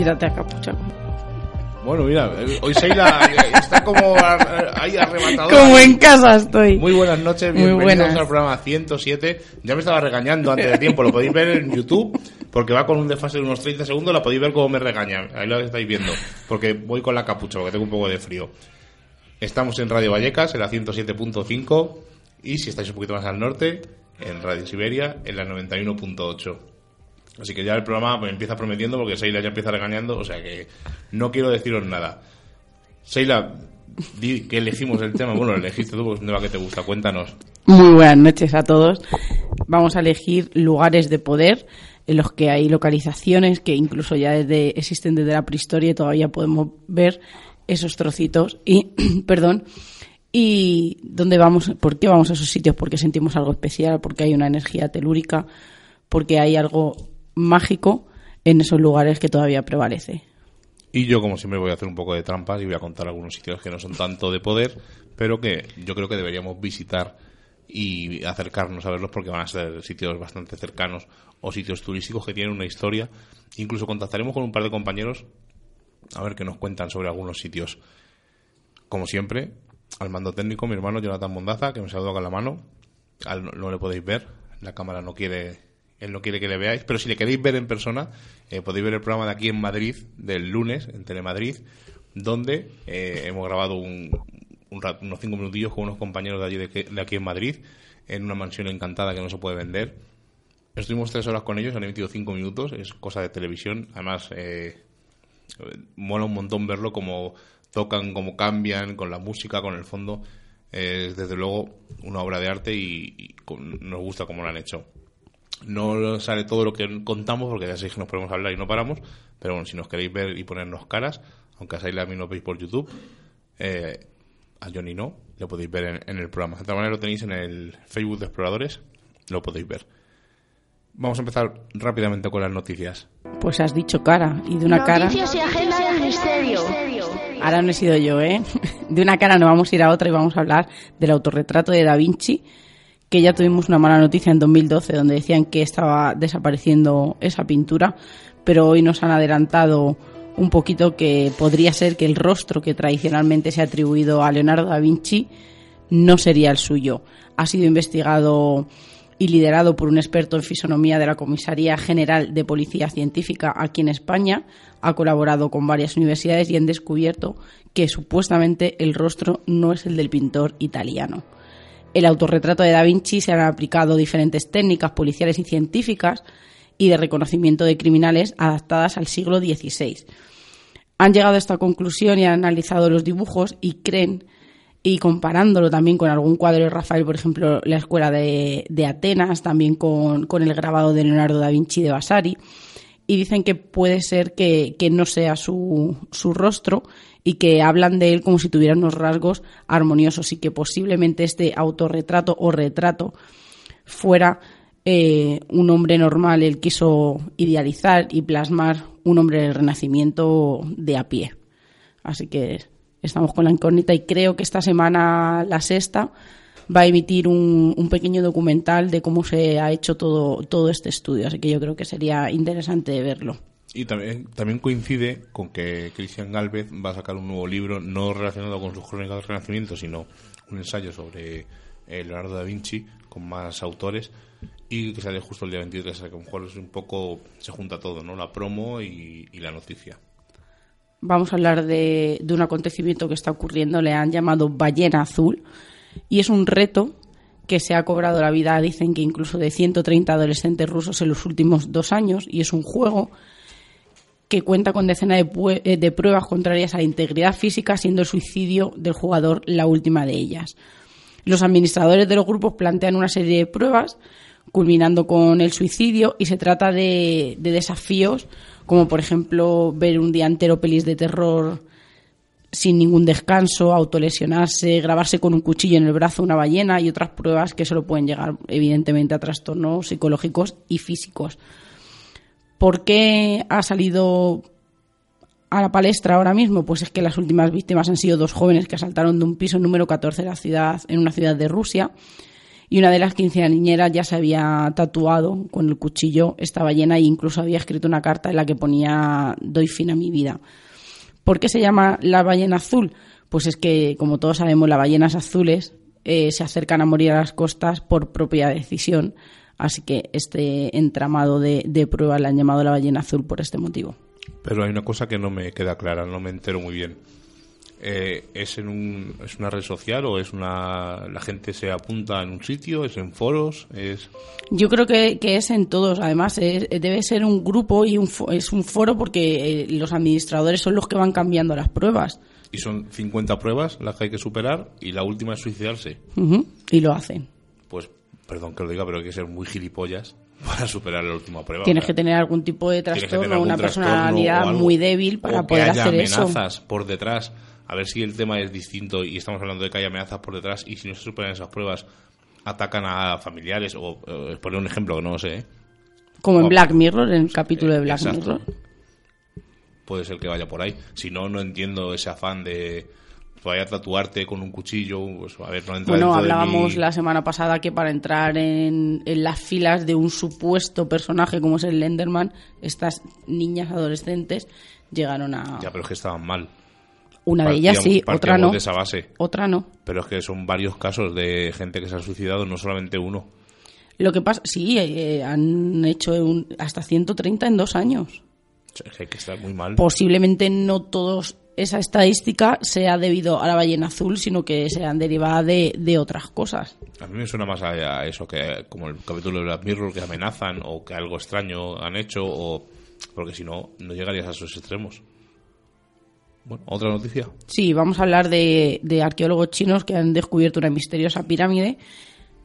Quítate a capucha. Bueno, mira, hoy Seila está como ahí arrebatadora. Como en casa estoy. Muy buenas noches, Muy bienvenidos buenas. al programa 107. Ya me estaba regañando antes de tiempo, lo podéis ver en YouTube, porque va con un desfase de unos 30 segundos, la podéis ver cómo me regaña. Ahí lo estáis viendo, porque voy con la capucha, porque tengo un poco de frío. Estamos en Radio Vallecas, en la 107.5, y si estáis un poquito más al norte, en Radio Siberia, en la 91.8. Así que ya el programa me empieza prometiendo porque Seila ya empieza regañando, o sea que no quiero deciros nada. Seila, di que elegimos el tema. Bueno, elegiste tú porque es un tema que te gusta. Cuéntanos. Muy buenas noches a todos. Vamos a elegir lugares de poder en los que hay localizaciones que incluso ya desde, existen desde la prehistoria y todavía podemos ver esos trocitos. Y, perdón. Y dónde vamos, por qué vamos a esos sitios, porque sentimos algo especial, porque hay una energía telúrica, porque hay algo mágico en esos lugares que todavía prevalece. Y yo, como siempre, voy a hacer un poco de trampas y voy a contar algunos sitios que no son tanto de poder, pero que yo creo que deberíamos visitar y acercarnos a verlos porque van a ser sitios bastante cercanos o sitios turísticos que tienen una historia. Incluso contactaremos con un par de compañeros a ver qué nos cuentan sobre algunos sitios. Como siempre, al mando técnico, mi hermano Jonathan Mondaza, que me saluda con la mano. No le podéis ver, la cámara no quiere, él no quiere que le veáis, pero si le queréis ver en persona, eh, podéis ver el programa de aquí en Madrid, del lunes, en Telemadrid, donde eh, hemos grabado unos cinco minutillos con unos compañeros de, allí de, de aquí en Madrid, en una mansión encantada que no se puede vender. Estuvimos tres horas con ellos, han emitido cinco minutos, es cosa de televisión. Además, eh, mola un montón verlo como tocan, cómo cambian, con la música, con el fondo. Es desde luego una obra de arte y, nos gusta cómo lo han hecho. No sale todo lo que contamos porque ya sabéis que nos podemos hablar y no paramos, pero bueno, si nos queréis ver y ponernos caras, aunque a Saila a mí no veis por YouTube, eh, a Johnny no, lo podéis ver en, en el programa. De otra manera lo tenéis en el Facebook de Exploradores, lo podéis ver. Vamos a empezar rápidamente con las noticias. Pues has dicho cara, y de una cara... Noticias y agenda del misterio. Ahora no he sido yo, ¿eh? De una cara nos vamos a ir a otra y vamos a hablar del autorretrato de Da Vinci, que ya tuvimos una mala noticia en 2012 donde decían que estaba desapareciendo esa pintura, pero hoy nos han adelantado un poquito que podría ser que el rostro que tradicionalmente se ha atribuido a Leonardo da Vinci no sería el suyo. Ha sido investigado y liderado por un experto en fisonomía de la Comisaría General de Policía Científica aquí en España. Ha colaborado con varias universidades y han descubierto que supuestamente el rostro no es el del pintor italiano. El autorretrato de Da Vinci se han aplicado diferentes técnicas policiales y científicas y de reconocimiento de criminales adaptadas al siglo XVI. Han llegado a esta conclusión y han analizado los dibujos y creen y comparándolo también con algún cuadro de Rafael, por ejemplo, la escuela de, Atenas, también con, con el grabado de Leonardo da Vinci de Vasari, y dicen que puede ser que, que no sea su, su rostro y que hablan de él como si tuviera unos rasgos armoniosos y que posiblemente este autorretrato o retrato fuera eh, un hombre normal, él quiso idealizar y plasmar un hombre del Renacimiento de a pie. Así que estamos con la incógnita y creo que esta semana, la sexta, va a emitir un, un pequeño documental de cómo se ha hecho todo, todo este estudio. Así que yo creo que sería interesante verlo. Y también, también coincide con que Cristian Galvez va a sacar un nuevo libro, no relacionado con sus crónicas del Renacimiento, sino un ensayo sobre eh, Leonardo da Vinci, con más autores, y que sale justo el día 23, o sea que a lo mejor es un poco, se junta todo, ¿no? La promo y, y la noticia. Vamos a hablar de, de un acontecimiento que está ocurriendo, le han llamado Ballena Azul, y es un reto que se ha cobrado la vida, dicen que incluso de 130 adolescentes rusos en los últimos dos años, y es un juego que cuenta con decenas de, eh, de pruebas contrarias a la integridad física, siendo el suicidio del jugador la última de ellas. Los administradores de los grupos plantean una serie de pruebas, culminando con el suicidio, y se trata de, de desafíos como, por ejemplo, ver un día entero pelis de terror sin ningún descanso, autolesionarse, grabarse con un cuchillo en el brazo una ballena y otras pruebas que solo pueden llegar, evidentemente, a trastornos psicológicos y físicos. ¿Por qué ha salido a la palestra ahora mismo? Pues es que las últimas víctimas han sido dos jóvenes que asaltaron de un piso número 14 de la ciudad, en una ciudad de Rusia y una de las quinceañeras ya se había tatuado con el cuchillo esta ballena e incluso había escrito una carta en la que ponía doy fin a mi vida. ¿Por qué se llama la ballena azul? Pues es que, como todos sabemos, las ballenas azules eh, se acercan a morir a las costas por propia decisión, así que este entramado de, de pruebas le han llamado la ballena azul por este motivo. Pero hay una cosa que no me queda clara, no me entero muy bien. Eh, ¿es, en un, ¿Es una red social o es una la gente se apunta en un sitio? ¿Es en foros? es Yo creo que, que es en todos. Además, es- debe ser un grupo y un es un foro porque eh, los administradores son los que van cambiando las pruebas. Y son 50 pruebas las que hay que superar y la última es suicidarse. Y lo hacen. Perdón que lo diga, pero hay que ser muy gilipollas para superar la última prueba. Tienes O que tener algún tipo de trastorno, una personalidad algo. muy débil para O poder que haya hacer eso. amenazas por detrás. A ver si el tema es distinto y estamos hablando de que hay amenazas por detrás y si no se superan esas pruebas atacan a familiares o, eh, poner un ejemplo que no lo sé, ¿eh? Como en o- Black Mirror, en el capítulo de Black Exacto. Mirror. puede ser que vaya por ahí. Si no, no entiendo ese afán de vaya a tatuarte con un cuchillo, pues a ver, no entra Bueno, de hablábamos mi- la semana pasada que para entrar en, en las filas de un supuesto personaje como es el Lenderman, estas niñas adolescentes llegaron a... Ya, pero es que estaban mal. Una de ellas sí, otra no. de esa base. Otra no. Pero es que son varios casos de gente que se ha suicidado, no solamente uno. Lo que pasa, sí, eh, han hecho un- hasta 130 en dos años. Es que hay que estar muy mal. Posiblemente no todos esa estadística sea debido a la ballena azul, sino que sean derivadas de, de otras cosas. A mí me suena más a, eso que como el capítulo de Black Mirror que amenazan o que algo extraño han hecho o porque si no no llegarías a esos extremos. Bueno, otra noticia. Sí, vamos a hablar de, de arqueólogos chinos que han descubierto una misteriosa pirámide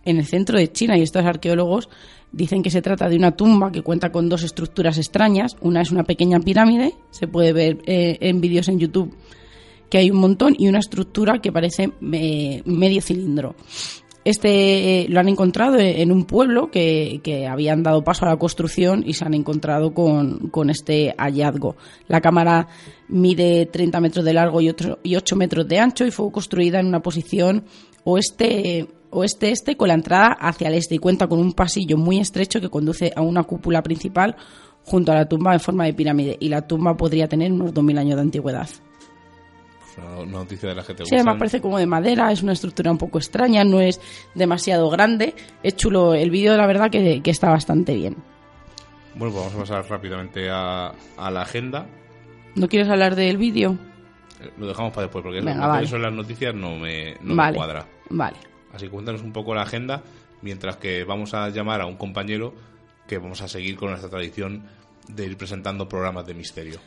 en el centro de China y estos arqueólogos dicen que se trata de una tumba que cuenta con dos estructuras extrañas. Una es una pequeña pirámide, se puede ver eh, en vídeos en YouTube que hay un montón, y una estructura que parece eh, medio cilindro. Este eh, lo han encontrado en un pueblo que, que habían dado paso a la construcción y se han encontrado con, con este hallazgo. La cámara mide 30 metros de largo y, otro, y 8 metros de ancho y fue construida en una posición oeste oeste-este con la entrada hacia el este y cuenta con un pasillo muy estrecho que conduce a una cúpula principal junto a la tumba en forma de pirámide y la tumba podría tener unos 2.000 años de antigüedad. Una, noticia de la que te Sí, además parece como de madera, es una estructura un poco extraña, no es demasiado grande. Es chulo el vídeo, la verdad que, que está bastante bien. Bueno, pues vamos a pasar rápidamente a, a la agenda. ¿No quieres hablar del vídeo? Eh, Lo dejamos para después porque eso, Venga, vale. eso en las noticias no me, no me cuadra. Vale. Así que cuéntanos un poco la agenda, mientras que vamos a llamar a un compañero que vamos a seguir con nuestra tradición de ir presentando programas de misterio.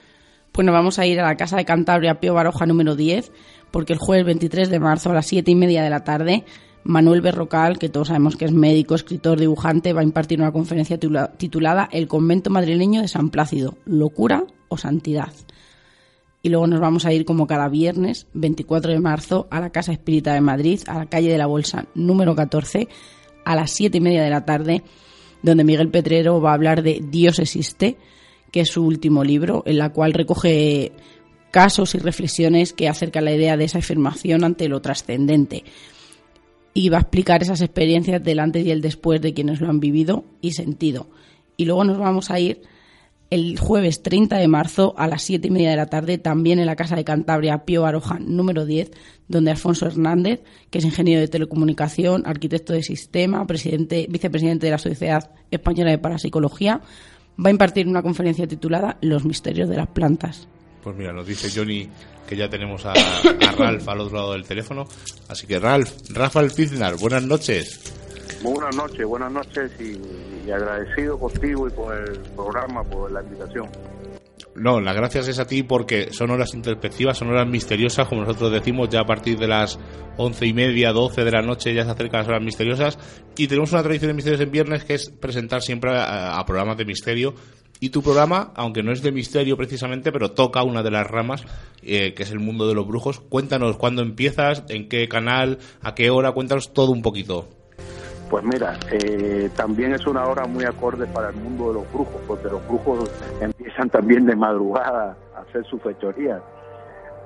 Pues vamos a ir a la Casa de Cantabria Pío Baroja número 10, porque el jueves 23 de marzo a las 7 y media de la tarde, Manuel Berrocal, que todos sabemos que es médico, escritor, dibujante, va a impartir una conferencia titula- titulada El convento madrileño de San Plácido, locura o santidad. Y luego nos vamos a ir como cada viernes, 24 de marzo, a la Casa Espírita de Madrid, a la calle de la Bolsa número 14, a las 7 y media de la tarde, donde Miguel Pedrero va a hablar de Dios existe, que es su último libro, en la cual recoge casos y reflexiones que acercan la idea de esa afirmación ante lo trascendente. Y va a explicar esas experiencias del antes y el después de quienes lo han vivido y sentido. Y luego nos vamos a ir el jueves 30 de marzo a las 7 y media de la tarde, también en la Casa de Cantabria Pío Baroja número 10, donde Alfonso Hernández, que es ingeniero de telecomunicación, arquitecto de sistema, presidente, vicepresidente de la Sociedad Española de Parapsicología, va a impartir una conferencia titulada Los misterios de las plantas. Pues mira, nos dice Johnny que ya tenemos a, a Ralph al otro lado del teléfono. Así que Ralph, Rafael Piznar, buenas noches. Buenas noches, buenas noches y, agradecido contigo y por el programa, por la invitación. No, las gracias es a ti porque son horas introspectivas, son horas misteriosas, como nosotros decimos, ya a partir de las once y media, doce de la noche ya se acercan las horas misteriosas. Y tenemos una tradición de misterios en viernes que es presentar siempre a, a programas de misterio. Y tu programa, aunque no es de misterio precisamente, pero toca una de las ramas, eh, que es el mundo de los brujos. Cuéntanos cuándo empiezas, en qué canal, a qué hora, cuéntanos todo un poquito. Pues mira, eh, también es una hora muy acorde para el mundo de los brujos, porque los brujos empiezan también de madrugada a hacer su fechoría.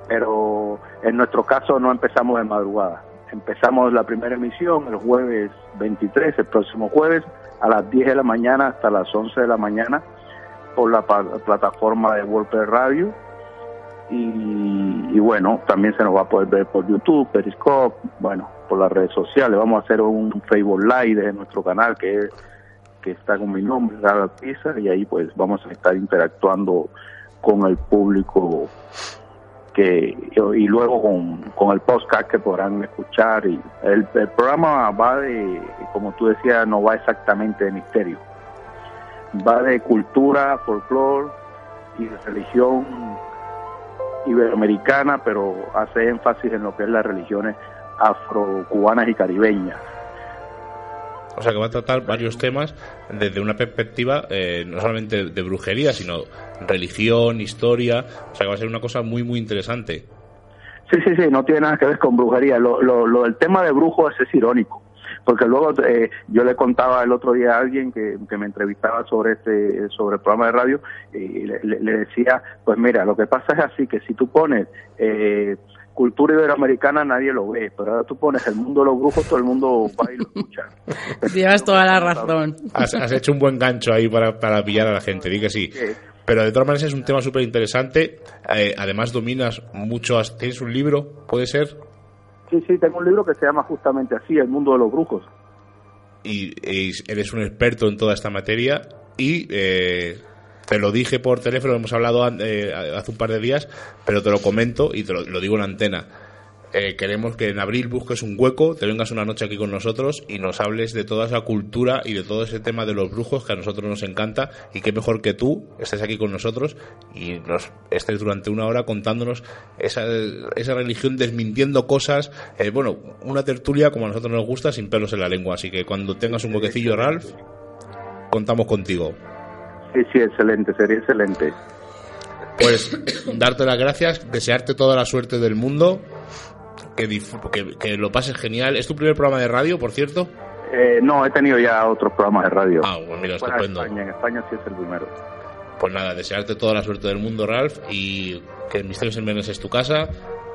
Pero en nuestro caso no empezamos de madrugada. Empezamos la primera emisión el jueves 23, el próximo jueves, a las 10 de la mañana hasta las 11 de la mañana por la plataforma de WordPress Radio. Y, bueno, también se nos va a poder ver por YouTube, Periscope, bueno, por las redes sociales. Vamos a hacer un Facebook Live de nuestro canal que que está con mi nombre, Gala Pizza, y ahí pues vamos a estar interactuando con el público que y luego con, el podcast que podrán escuchar y el, programa va de como tú decías no va exactamente de misterio va de cultura folclore y de religión iberoamericana pero hace énfasis en lo que es las religiones afrocubanas y caribeñas o sea que va a tratar varios temas desde una perspectiva eh, no solamente de brujería, sino religión, historia. O sea que va a ser una cosa muy, muy interesante. Sí, sí, sí, no tiene nada que ver con brujería. Lo, lo, el tema de brujos es irónico. Porque luego eh, yo le contaba el otro día a alguien que, me entrevistaba sobre este sobre el programa de radio y le, le, decía, pues mira, lo que pasa es así, que si tú pones eh, cultura iberoamericana nadie lo ve, pero ahora tú pones el mundo de los brujos, todo el mundo va y lo escucha. Llevas toda la razón. Has, hecho un buen gancho ahí para, para pillar a la gente, di que sí. Pero de todas maneras es un tema súper interesante. Eh, además dominas mucho. ¿Tienes un libro? ¿Puede ser? Sí, sí, tengo un libro que se llama justamente así, El mundo de los brujos. Y, eres un experto en toda esta materia y eh, te lo dije por teléfono, hemos hablado eh, hace un par de días, pero te lo comento y te lo, digo en antena. Eh, queremos que en abril busques un hueco, te vengas una noche aquí con nosotros y nos hables de toda esa cultura y de todo ese tema de los brujos que a nosotros nos encanta y qué mejor que tú estés aquí con nosotros y nos estés durante una hora contándonos esa, esa religión, desmintiendo cosas, eh, bueno, una tertulia como a nosotros nos gusta sin pelos en la lengua, así que cuando tengas un huequecillo, Ralph, contamos contigo. Sí, sí, excelente, sería excelente. Pues darte las gracias, desearte toda la suerte del mundo, que, que, lo pases genial. ¿Es tu primer programa de radio, por cierto? Eh, no, he tenido ya otros programas de radio. Ah, pues mira, estupendo. En España, sí es el primero. Pues nada, desearte toda la suerte del mundo, Ralph, y que el Misterios en Venice es tu casa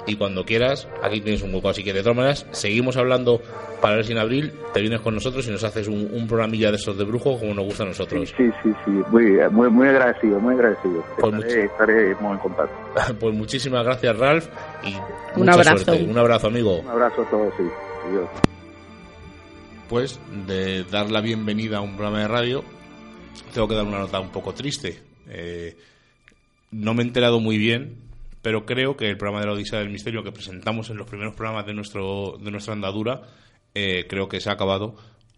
y cuando quieras, aquí tienes un hueco. Así que de todas maneras, seguimos hablando para ver si en abril te vienes con nosotros y nos haces un, programilla de esos de brujo como nos gusta a nosotros. Sí, sí, sí, muy, muy, muy agradecido, muy agradecido. Pues estaremos en contacto. pues muchísimas gracias, Ralph, y un abrazo. Un abrazo, amigo. Un abrazo a todos, sí. Adiós. Pues de dar la bienvenida a un programa de radio, tengo que dar una nota un poco triste. Eh, no me he enterado muy bien pero creo que el programa de la Odisea del Misterio que presentamos en los primeros programas de, nuestro, de nuestra andadura, eh, creo que se ha acabado,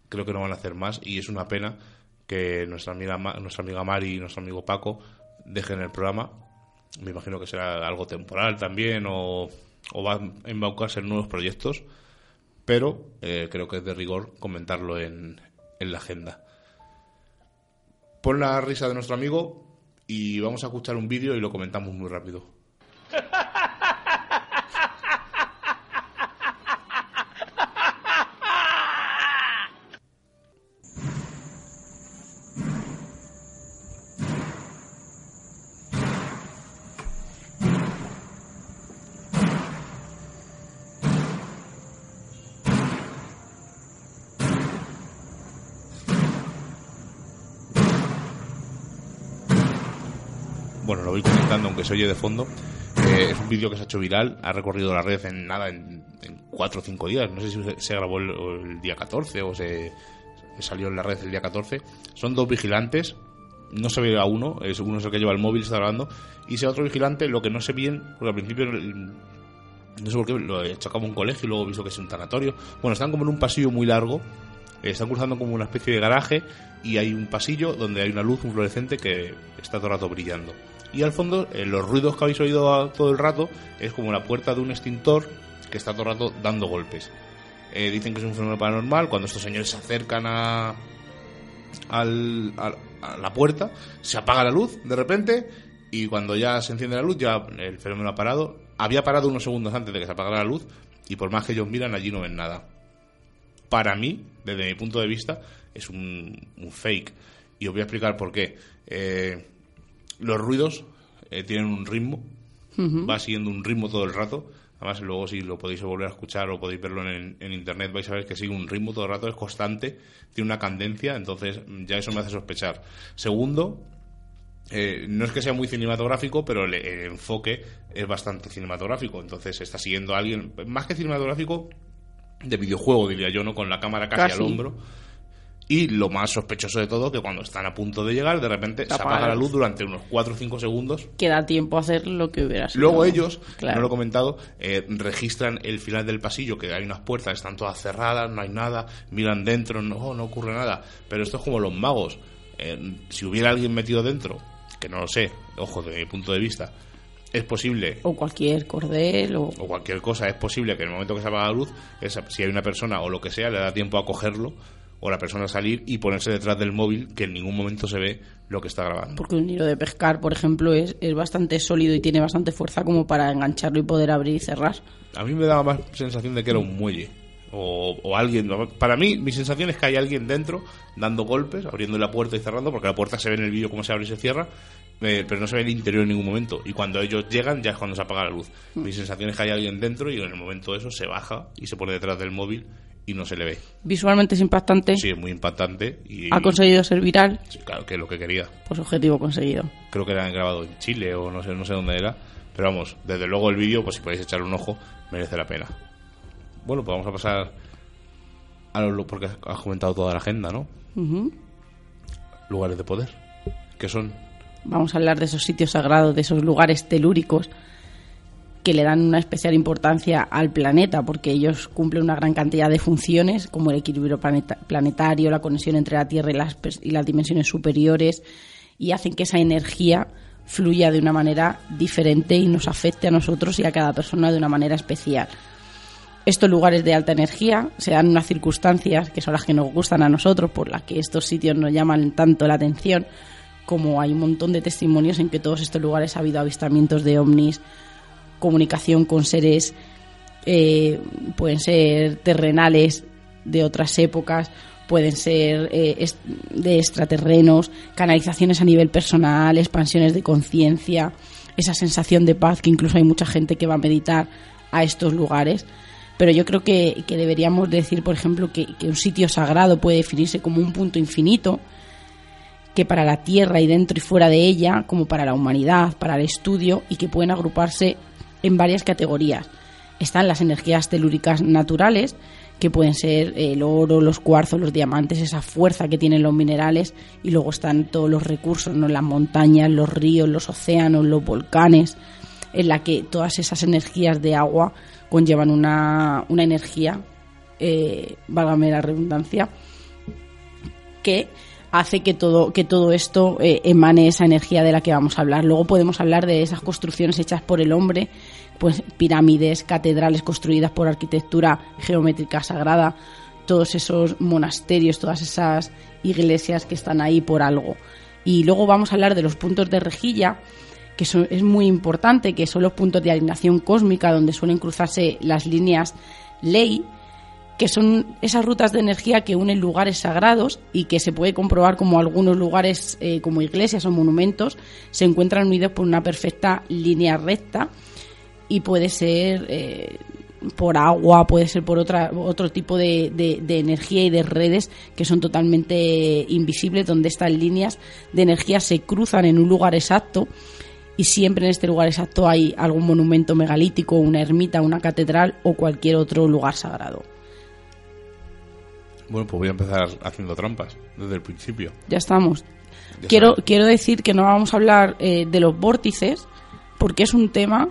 creo que no van a hacer más y es una pena que nuestra amiga, nuestra amiga Mari y nuestro amigo Paco dejen el programa. Me imagino que será algo temporal también o, o van a embaucarse en nuevos proyectos, pero eh, creo que es de rigor comentarlo en, en la agenda. Pon la risa de nuestro amigo y vamos a escuchar un vídeo y lo comentamos muy rápido. Bueno, lo voy comentando aunque se oye de fondo, es un vídeo que se ha hecho viral, ha recorrido la red en nada, en, cuatro o cinco días. No sé si se, grabó el, día 14 o se, salió en la red el día 14. Son dos vigilantes, no se ve a uno, es uno es el que lleva el móvil, está grabando, y ese otro vigilante, lo que no sé bien, porque al principio no sé por qué lo he chocado un colegio y luego he visto que es un tanatorio. Bueno, están como en un pasillo muy largo, están cruzando como una especie de garaje y hay un pasillo donde hay una luz, un fluorescente que está todo el rato brillando. Y al fondo, eh, los ruidos que habéis oído todo el rato es como la puerta de un extintor que está todo el rato dando golpes. Eh, dicen que es un fenómeno paranormal. Cuando estos señores se acercan a, la puerta, se apaga la luz de repente y cuando ya se enciende la luz, ya el fenómeno ha parado. Había parado unos segundos antes de que se apagara la luz y por más que ellos miran, allí no ven nada. Para mí, desde mi punto de vista, es un, fake. Y os voy a explicar por qué. Eh, los ruidos eh, tienen un ritmo, va siguiendo un ritmo todo el rato. Además, luego si lo podéis volver a escuchar o podéis verlo en, en internet, vais a ver que sigue un ritmo todo el rato, es constante, tiene una candencia, entonces ya eso me hace sospechar. Segundo, eh, no es que sea muy cinematográfico, pero el, el enfoque es bastante cinematográfico. Entonces está siguiendo a alguien, más que cinematográfico, de videojuego, diría yo, ¿no? Con la cámara casi, Casi. al hombro. Y lo más sospechoso de todo, que cuando están a punto de llegar, de repente se, apaga la luz durante unos 4 o 5 segundos. Que da tiempo a hacer lo que hubiera sido. Luego ellos, Claro. no lo he comentado, eh, registran el final del pasillo, que hay unas puertas, están todas cerradas, no hay nada, miran dentro, no, no ocurre nada. Pero esto es como los magos. Eh, si hubiera alguien metido dentro, que no lo sé, ojo, desde mi punto de vista, es posible O cualquier cordel o... o cualquier cosa, es posible que en el momento que se apaga la luz, esa- si hay una persona o lo que sea, le da tiempo a cogerlo, o la persona salir y ponerse detrás del móvil, que en ningún momento se ve lo que está grabando. Porque un hilo de pescar, por ejemplo, es, es bastante sólido y tiene bastante fuerza como para engancharlo y poder abrir y cerrar. A mí me daba más sensación de que era un muelle. O, o alguien. Para mí, mi sensación es que hay alguien dentro dando golpes, abriendo la puerta y cerrando, porque la puerta se ve en el vídeo cómo se abre y se cierra, eh, pero no se ve el interior en ningún momento. Y cuando ellos llegan, ya es cuando se apaga la luz. Mi sensación es que hay alguien dentro y en el momento de eso se baja y se pone detrás del móvil y no se le ve. Visualmente es impactante. Sí, es muy impactante y. Ha conseguido ser viral, sí, claro, que es lo que quería. pues objetivo conseguido. Creo que era grabado en Chile o no sé, no sé dónde era. Pero vamos, desde luego el vídeo, pues si podéis echarle un ojo, merece la pena. Bueno, pues vamos a pasar a lo porque has comentado toda la agenda, ¿no? Lugares de poder. que son? Vamos a hablar de esos sitios sagrados, de esos lugares telúricos que le dan una especial importancia al planeta porque ellos cumplen una gran cantidad de funciones como el equilibrio planeta- planetario, la conexión entre la Tierra y las, pers- y las dimensiones superiores y hacen que esa energía fluya de una manera diferente y nos afecte a nosotros y a cada persona de una manera especial. Estos lugares de alta energía se dan unas circunstancias que son las que nos gustan a nosotros, por las que estos sitios nos llaman tanto la atención, como hay un montón de testimonios en que todos estos lugares ha habido avistamientos de ovnis, comunicación con seres, eh, pueden ser terrenales de otras épocas, pueden ser eh, de extraterrenos, canalizaciones a nivel personal, expansiones de conciencia, esa sensación de paz que incluso hay mucha gente que va a meditar a estos lugares. Pero yo creo que, que deberíamos decir, por ejemplo, que, que un sitio sagrado puede definirse como un punto infinito, que para la Tierra y dentro y fuera de ella, como para la humanidad, para el estudio, y que pueden agruparse en varias categorías. Están las energías telúricas naturales, que pueden ser el oro, los cuarzos, los diamantes, esa fuerza que tienen los minerales, y luego están todos los recursos, ¿no? las montañas, los ríos, los océanos, los volcanes, en la que todas esas energías de agua conllevan una, una energía, eh, válgame la redundancia, que hace que todo, que todo esto eh, emane esa energía de la que vamos a hablar. Luego podemos hablar de esas construcciones hechas por el hombre, pues pirámides, catedrales construidas por arquitectura geométrica sagrada, todos esos monasterios, todas esas iglesias que están ahí por algo. Y luego vamos a hablar de los puntos de rejilla, que son- es muy importante, que son los puntos de alineación cósmica donde suelen cruzarse las líneas ley, que son esas rutas de energía que unen lugares sagrados y que se puede comprobar como algunos lugares eh, como iglesias o monumentos se encuentran unidos por una perfecta línea recta y puede ser eh, por agua, puede ser por otra, otro tipo de, de- de energía y de redes que son totalmente invisibles, donde estas líneas de energía se cruzan en un lugar exacto y siempre en este lugar exacto hay algún monumento megalítico, una ermita, una catedral o cualquier otro lugar sagrado. Bueno, pues voy a empezar haciendo trampas desde el principio. Ya estamos. Ya Quiero, quiero decir que no vamos a hablar eh, de los vórtices, porque es un tema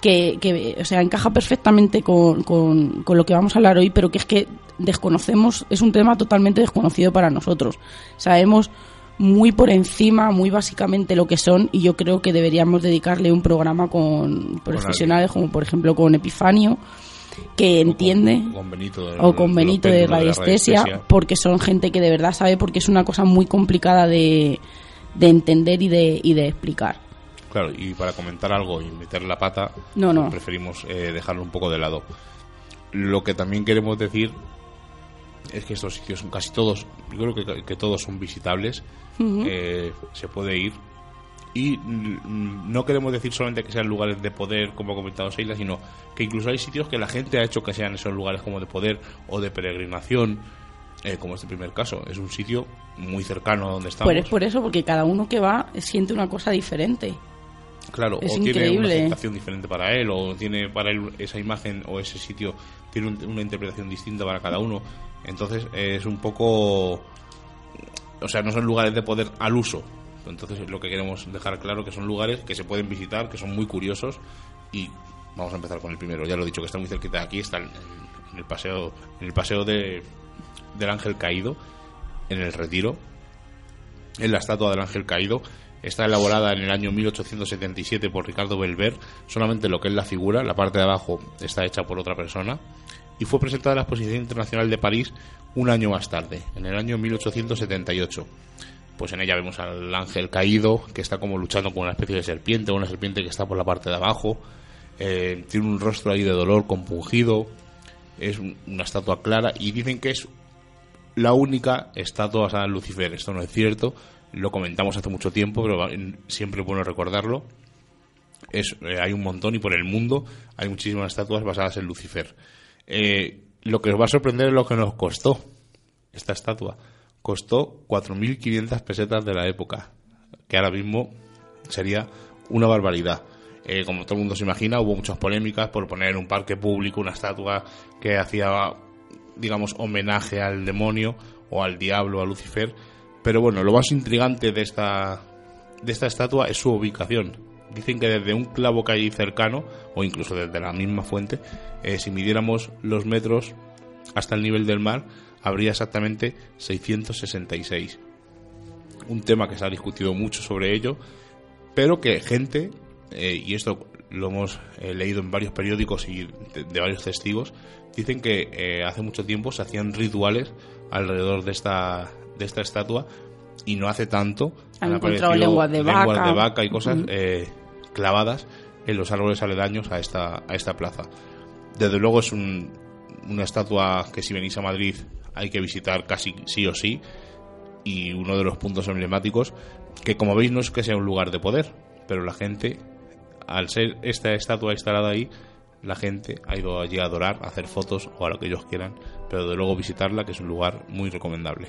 que, que, o sea, encaja perfectamente con, con- con lo que vamos a hablar hoy, pero que es que desconocemos, es un tema totalmente desconocido para nosotros. Sabemos muy por encima, muy básicamente lo que son, y yo creo que deberíamos dedicarle un programa con profesionales, como por ejemplo con Epifanio, que entiende Con, con Benito, de- o con Benito de radiestesia. porque son gente que de verdad sabe, porque es una cosa muy complicada de, de entender y de, y de explicar. Claro, y para comentar algo y meter la pata, No, no. preferimos eh, dejarlo un poco de lado. Lo que también queremos decir es que estos sitios son casi todos, yo creo que, que todos son visitables. Eh, se puede ir y no queremos decir solamente que sean lugares de poder, como ha comentado Seila, sino que incluso hay sitios que la gente ha hecho que sean esos lugares como de poder o de peregrinación, eh, como este primer caso. Es un sitio muy cercano a donde estamos. Pues es por eso, porque cada uno que va siente una cosa diferente. Claro, o tiene una sensación diferente para él, o tiene para él esa imagen o ese sitio tiene una interpretación distinta para cada uno. Entonces es un poco. O sea, no son lugares de poder al uso. Entonces lo que queremos dejar claro que son lugares que se pueden visitar, que son muy curiosos y vamos a empezar con el primero. Ya lo he dicho que está muy cerquita de aquí, está en, el paseo, en el paseo de, del Ángel Caído, en el Retiro, en la estatua del Ángel Caído Está elaborada en el año 1877 por Ricardo Belver, solamente lo que es la figura, la parte de abajo está hecha por otra persona, y fue presentada en la Exposición Internacional de París un año más tarde, en el año 1878. Pues en ella vemos al ángel caído, que está como luchando con una especie de serpiente, una serpiente que está por la parte de abajo, eh, tiene un rostro ahí de dolor compungido, es una estatua clara, y dicen que es la única estatua a San Lucifer. Esto no es cierto, lo comentamos hace mucho tiempo, pero siempre es bueno recordarlo. Es, eh, hay un montón y por el mundo hay muchísimas estatuas basadas en Lucifer. Eh, lo que os va a sorprender es lo que nos costó esta estatua. Costó 4.500 pesetas de la época, que ahora mismo sería una barbaridad. Eh, como todo el mundo se imagina, hubo muchas polémicas por poner en un parque público una estatua que hacía, digamos, homenaje al demonio o al diablo, a Lucifer, pero bueno, lo más intrigante de esta, de esta estatua es su ubicación. Dicen que desde un clavo que hay cercano, o incluso desde la misma fuente, eh, si midiéramos los metros hasta el nivel del mar, habría exactamente 666. Un tema que se ha discutido mucho sobre ello, pero que gente, eh, y esto lo hemos eh, leído en varios periódicos y de, varios testigos, dicen que hace mucho tiempo se hacían rituales alrededor de esta, de esta estatua y no hace tanto han, encontrado lenguas de, vaca. y cosas eh, clavadas en los árboles aledaños a esta, a esta plaza. Desde luego es una estatua que si venís a Madrid hay que visitar casi sí o sí y uno de los puntos emblemáticos que como veis no es que sea un lugar de poder, pero la gente, al ser esta estatua instalada ahí, la gente ha ido allí a adorar, a hacer fotos o a lo que ellos quieran, pero de luego visitarla, que es un lugar muy recomendable.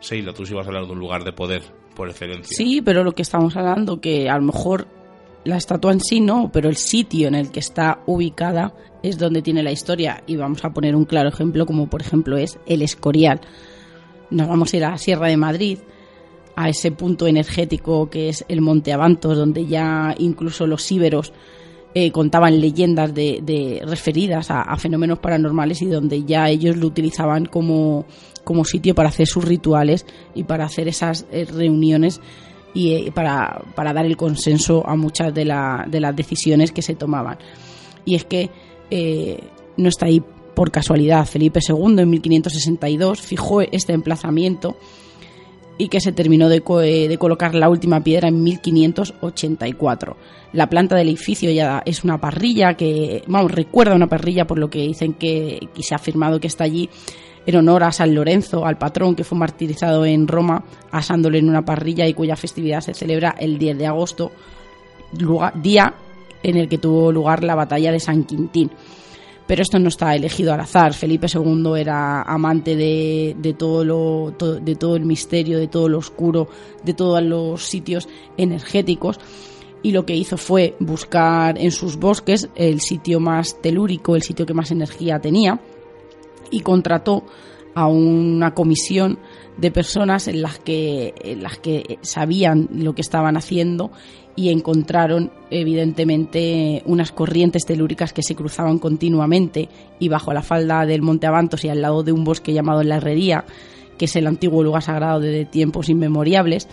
Seila, tú sí vas a hablar de un lugar de poder por excelencia. Sí, pero lo que estamos hablando, que a lo mejor la estatua en sí no, pero el sitio en el que está ubicada es donde tiene la historia. Y vamos a poner un claro ejemplo, como por ejemplo es el Escorial. Nos vamos a ir a la Sierra de Madrid, a ese punto energético que es el Monte Avantos, donde ya incluso los íberos eh, contaban leyendas de, referidas a, fenómenos paranormales y donde ya ellos lo utilizaban como, sitio para hacer sus rituales y para hacer esas eh, reuniones y eh, para, para, dar el consenso a muchas de, de, las decisiones que se tomaban. Y es que no está ahí por casualidad. Felipe II en 1562 fijó este emplazamiento y que se terminó de, de, colocar la última piedra en 1584. La planta del edificio ya es una parrilla que, vamos, recuerda una parrilla por lo que dicen que, se ha afirmado que está allí en honor a San Lorenzo, al patrón que fue martirizado en Roma, asándole en una parrilla y cuya festividad se celebra el 10 de agosto, día en el que tuvo lugar la batalla de San Quintín pero esto no está elegido al azar. Felipe II era amante de, todo lo, de todo el misterio, de todo lo oscuro, de todos los sitios energéticos y lo que hizo fue buscar en sus bosques el sitio más telúrico, el sitio que más energía tenía y contrató a una comisión de personas en las que, en las que sabían lo que estaban haciendo y encontraron evidentemente unas corrientes telúricas que se cruzaban continuamente y bajo la falda del Monte Avantos y al lado de un bosque llamado La Herrería, que es el antiguo lugar sagrado de tiempos inmemoriales,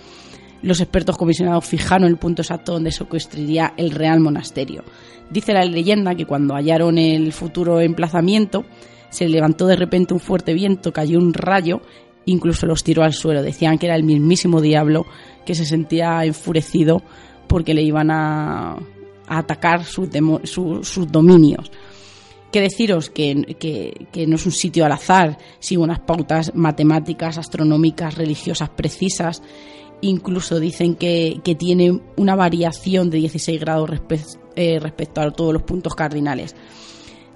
los expertos comisionados fijaron el punto exacto donde se construiría el Real Monasterio. Dice la leyenda que cuando hallaron el futuro emplazamiento, se levantó de repente un fuerte viento, cayó un rayo, incluso los tiró al suelo. Decían que era el mismísimo diablo que se sentía enfurecido porque le iban a, atacar sus, dominios. Que deciros que, no es un sitio al azar, sigue unas pautas matemáticas, astronómicas, religiosas precisas Incluso dicen que, tiene una variación de 16 grados eh, respecto a todos los puntos cardinales.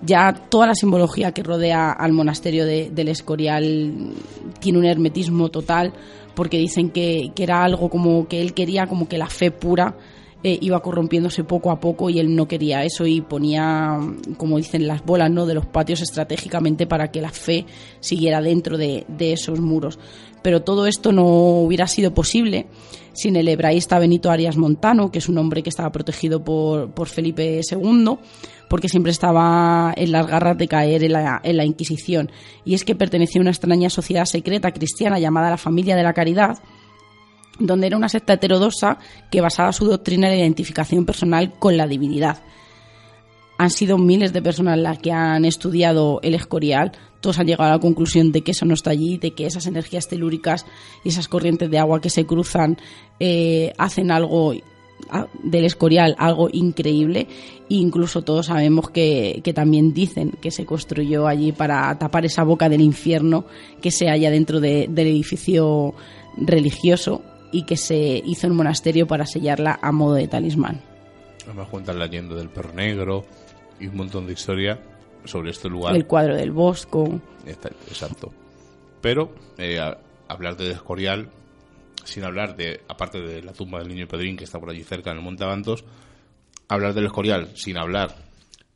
Ya toda la simbología que rodea al monasterio del Escorial tiene un hermetismo total, porque dicen que, que era algo como que él quería, como que la fe pura eh, iba corrompiéndose poco a poco y él no quería eso y ponía, como dicen, las bolas ¿no? de los patios estratégicamente para que la fe siguiera dentro de, esos muros. Pero todo esto no hubiera sido posible sin el hebraísta Benito Arias Montano, que es un hombre que estaba protegido por, por Felipe II, porque siempre estaba en las garras de caer en la, en la Inquisición. Y es que pertenecía a una extraña sociedad secreta cristiana llamada la Familia de la Caridad, donde era una secta heterodoxa que basaba su doctrina en la identificación personal con la divinidad. Han sido miles de personas las que han estudiado el escorial, todos han llegado a la conclusión de que eso no está allí, de que esas energías telúricas y esas corrientes de agua que se cruzan eh, hacen algo del escorial algo increíble e incluso todos sabemos que, también dicen que se construyó allí para tapar esa boca del infierno que se halla dentro del edificio religioso y que se hizo un monasterio para sellarla a modo de talismán. Además cuentan la leyenda del perro negro y un montón de historia sobre este lugar. El cuadro del bosco. Exacto. Pero eh, hablar de Escorial, sin hablar de, aparte de la tumba del niño Pedrín que está por allí cerca en el Monte Avantos, hablar del Escorial sin hablar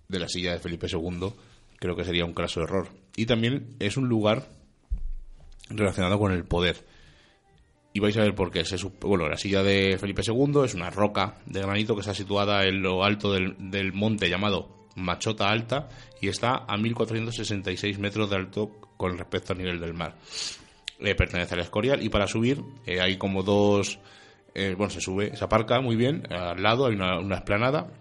de la silla de Felipe II, creo que sería un craso error. Y también es un lugar relacionado con el poder y vais a ver por qué. Se, bueno, la silla de Felipe II es una roca de granito que está situada en lo alto del, monte llamado Machota Alta y está a 1466 metros de alto con respecto al nivel del mar. Eh, pertenece al Escorial y para subir eh, hay como dos. Eh, bueno, se sube, se aparca muy bien. Al lado hay una, una esplanada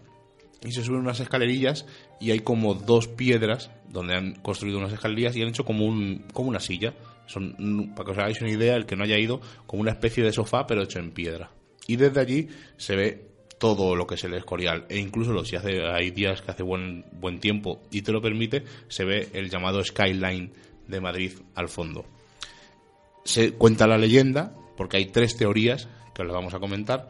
y se suben unas escalerillas y hay como dos piedras donde han construido unas escalerillas y han hecho como, un, como una silla son, para que os hagáis una idea, el que no haya ido, como una especie de sofá, pero hecho en piedra. Y desde allí se ve todo lo que es el Escorial. E incluso si hace, hay días que hace buen, buen tiempo y te lo permite, se ve el llamado skyline de Madrid al fondo. Se cuenta la leyenda, porque hay tres teorías que las vamos a comentar.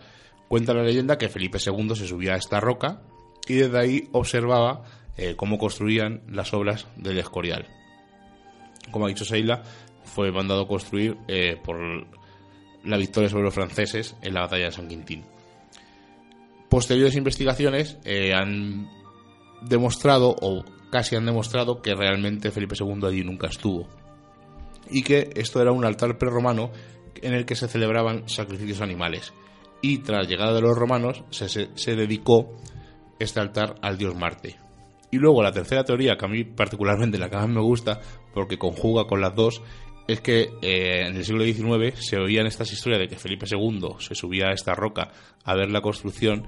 Cuenta la leyenda que Felipe II se subía a esta roca y desde ahí observaba eh, cómo construían las obras del Escorial. Como ha dicho Seila, fue mandado construir eh, por la victoria sobre los franceses en la batalla de San Quintín. Posteriores investigaciones eh, han demostrado, o casi han demostrado, que realmente Felipe II allí nunca estuvo. Y que esto era un altar prerromano en el que se celebraban sacrificios animales. Y tras la llegada de los romanos se, se dedicó este altar al dios Marte. Y luego la tercera teoría, que a mí particularmente la que más me gusta, porque conjuga con las dos, es que eh, en el siglo XIX se oían estas historias de que Felipe II se subía a esta roca a ver la construcción.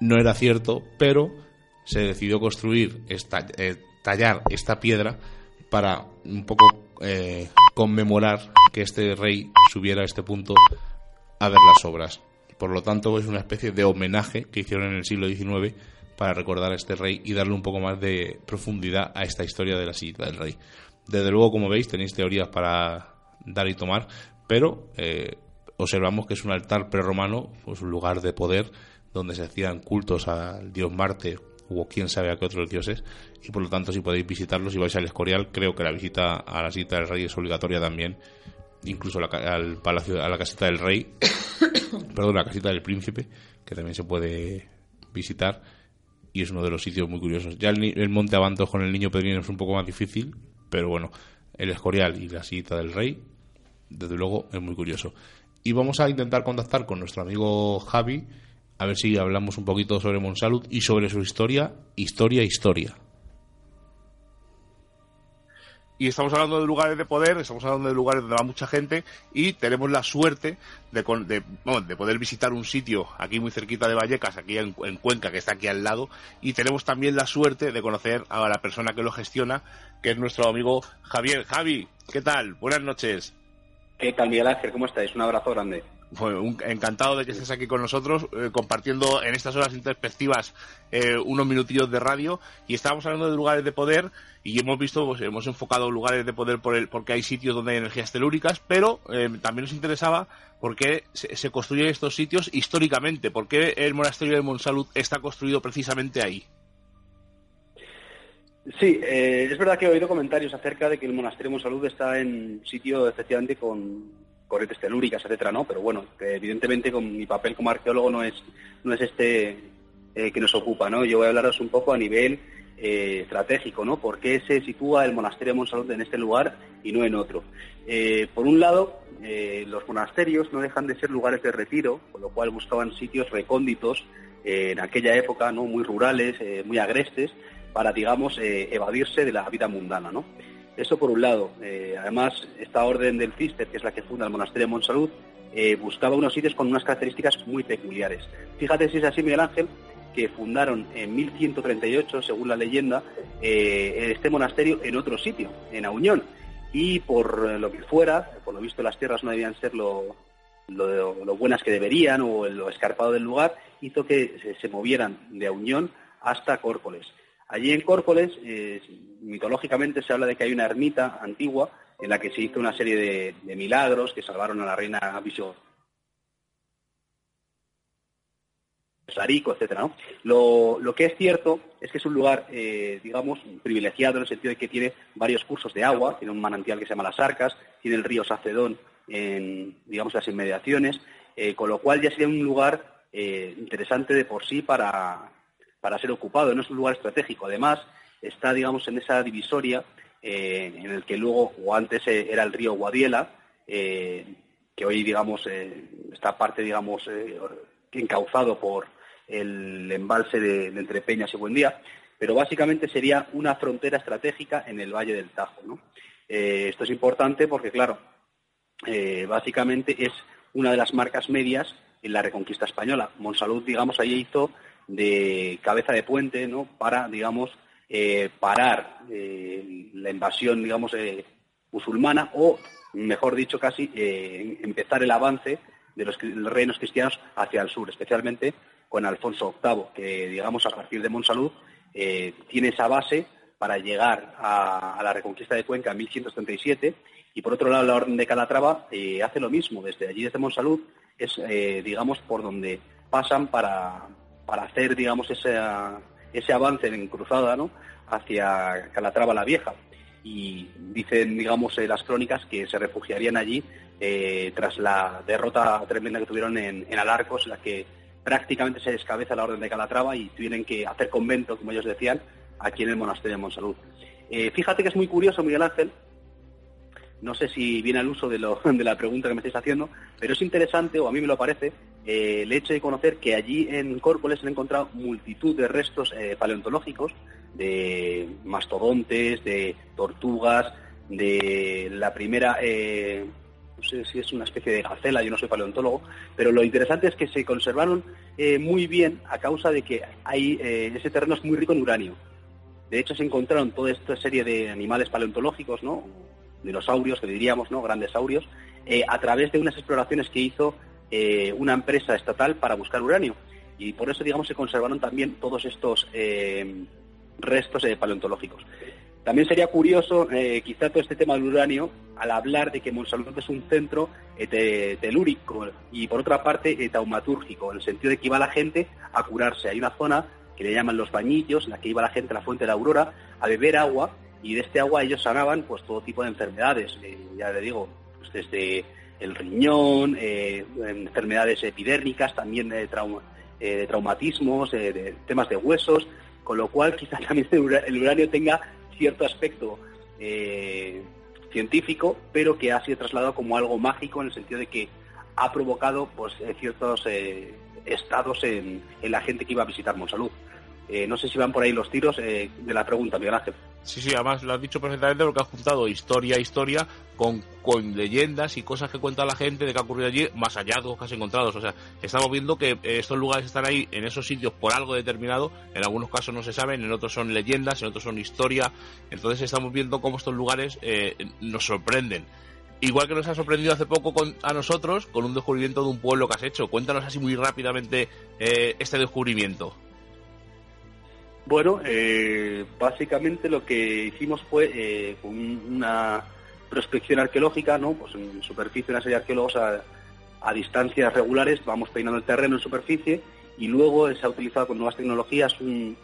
No era cierto, pero se decidió construir, esta, eh, tallar esta piedra para un poco eh, conmemorar que este rey subiera a este punto a ver las obras. Por lo tanto, es una especie de homenaje que hicieron en el siglo XIX para recordar a este rey y darle un poco más de profundidad a esta historia de la silla del rey. Desde luego, como veis, tenéis teorías para dar y tomar, pero eh, observamos que es un altar prerromano, pues un lugar de poder donde se hacían cultos al dios Marte o quién sabe a qué otros dioses y por lo tanto si podéis visitarlos y vais al Escorial creo que la visita a la cita del rey es obligatoria también incluso al palacio a la casita del rey perdón la casita del príncipe que también se puede visitar y es uno de los sitios muy curiosos. Ya el, monte Avantos con el niño Pedrino es un poco más difícil pero bueno, el Escorial y la sillita del rey, desde luego es muy curioso. Y vamos a intentar contactar con nuestro amigo Javi, a ver si hablamos un poquito sobre Monsalud y sobre su historia, historia, historia. Y estamos hablando de lugares de poder, estamos hablando de lugares donde va mucha gente y tenemos la suerte de, de, poder visitar un sitio aquí muy cerquita de Vallecas, aquí en, Cuenca, que está aquí al lado, y tenemos también la suerte de conocer a la persona que lo gestiona, que es nuestro amigo Javier. Javi, ¿qué tal? Buenas noches. ¿Qué tal, Miguel Ángel? ¿Cómo estáis? Un abrazo grande. Encantado de que estés aquí con nosotros, eh, compartiendo en estas horas introspectivas eh, unos minutillos de radio. Y estábamos hablando de lugares de poder y hemos visto, pues hemos enfocado lugares de poder por el, porque hay sitios donde hay energías telúricas, pero eh, también nos interesaba por qué se, construyen estos sitios históricamente, por qué el monasterio de Monsalud está construido precisamente ahí. Sí, es verdad que he oído comentarios acerca de que el monasterio de Monsalud está en sitio efectivamente con corrientes telúricas, etcétera, ¿no? Pero bueno, evidentemente con mi papel como arqueólogo no es, no es este eh, que nos ocupa, ¿no? Yo voy a hablaros un poco a nivel eh, estratégico, ¿no? ¿Por qué se sitúa el monasterio de Monsalud en este lugar y no en otro? Eh, por un lado, los monasterios no dejan de ser lugares de retiro, con lo cual buscaban sitios recónditos en aquella época, ¿no? Muy rurales, muy agrestes, para, digamos, evadirse de la vida mundana, ¿no? Eso por un lado. Eh, además, esta orden del Cister, que es la que funda el monasterio de Montsalud, eh, buscaba unos sitios con unas características muy peculiares. Fíjate si es así, Miguel Ángel, que fundaron en 1138, según la leyenda, eh, este monasterio en otro sitio, en Auñón. Y por lo que fuera, por lo visto las tierras no debían ser lo, buenas que deberían o lo escarpado del lugar, hizo que se, se movieran de Auñón hasta Córcoles. Allí en Córcoles, eh, mitológicamente se habla de que hay una ermita antigua en la que se hizo una serie de, milagros que salvaron a la reina Visigoda. Sarico, etcétera, lo, que es cierto es que es un lugar, eh, digamos, privilegiado en el sentido de que tiene varios cursos de agua, tiene un manantial que se llama Las Arcas, tiene el río Sacedón en, digamos, las inmediaciones, eh, con lo cual ya sería un lugar interesante de por sí para, para ser ocupado, no es un lugar estratégico. Además, está, digamos, en esa divisoria eh, en el que luego, o antes eh, era el río Guadiela, eh, que hoy, digamos, está parte, digamos, encauzado por el embalse de, Entre Peñas y Buendía, pero básicamente sería una frontera estratégica en el Valle del Tajo. esto es importante porque, claro, básicamente es una de las marcas medias en la Reconquista Española. Monsalud, digamos, ahí hizo de cabeza de puente, ¿no? Para, digamos, eh, parar eh, la invasión, digamos, eh, musulmana o, mejor dicho, casi empezar el avance de los reinos cristianos hacia el sur, especialmente con Alfonso VIII, que, digamos, a partir de Monsalud tiene esa base para llegar a, la reconquista de Cuenca en 1137 y por otro lado la Orden de Calatrava hace lo mismo, desde allí, desde Monsalud, es, digamos, por donde pasan para, para hacer, digamos, ese, ese avance en cruzada, ¿no? Hacia Calatrava la Vieja. Y dicen, digamos, eh, las crónicas que se refugiarían allí eh, tras la derrota tremenda que tuvieron en, Alarcos, en la que prácticamente se descabeza la orden de Calatrava y tienen que hacer convento, como ellos decían, aquí en el monasterio de Monsalud. Eh, fíjate que es muy curioso, Miguel Ángel, no sé si viene al uso de, la pregunta que me estáis haciendo, pero es interesante, o a mí me lo parece, eh, el hecho de conocer que allí en Córcoles se han encontrado multitud de restos eh, paleontológicos, de mastodontes, de tortugas, de la primera, eh, no sé si es una especie de gacela, yo no soy paleontólogo, pero lo interesante es que se conservaron muy bien a causa de que hay, ese terreno es muy rico en uranio. De hecho, se encontraron toda esta serie de animales paleontológicos, ¿no? Dinosaurios, que diríamos, ¿no? Grandes saurios, eh, a través de unas exploraciones que hizo eh, una empresa estatal para buscar uranio. Y por eso, digamos, se conservaron también todos estos eh, restos paleontológicos. También sería curioso, quizá todo este tema del uranio, al hablar de que Monsalud es un centro telúrico y, por otra parte, taumatúrgico, en el sentido de que iba la gente a curarse. Hay una zona que le llaman los bañillos, en la que iba la gente a la fuente de la aurora a beber agua y de este agua ellos sanaban pues todo tipo de enfermedades, eh, ya le digo, pues desde el riñón, eh, enfermedades epidérmicas, también de, eh, traumatismos, de temas de huesos, con lo cual quizás también el uranio tenga cierto aspecto científico, pero que ha sido trasladado como algo mágico en el sentido de que ha provocado pues ciertos estados en, en, la gente que iba a visitar Monsalud. no sé si van por ahí los tiros de la pregunta, Miguel Ángel. Sí, sí, además lo has dicho perfectamente porque has juntado historia, historia con, con leyendas y cosas que cuenta la gente de que ha ocurrido allí, más hallazgos que has encontrado. O sea, estamos viendo que eh, estos lugares están ahí en esos sitios por algo determinado. En algunos casos no se saben, en otros son leyendas, en otros son historia. Entonces estamos viendo cómo estos lugares eh, nos sorprenden. igual que nos ha sorprendido hace poco con, a nosotros con un descubrimiento de un pueblo que has hecho. Cuéntanos así muy rápidamente eh, este descubrimiento. Bueno, eh, básicamente lo que hicimos fue eh, una prospección arqueológica, ¿no? Pues en superficie una serie de arqueólogos a, a distancias regulares, vamos peinando el terreno en superficie y luego se ha utilizado con nuevas tecnologías un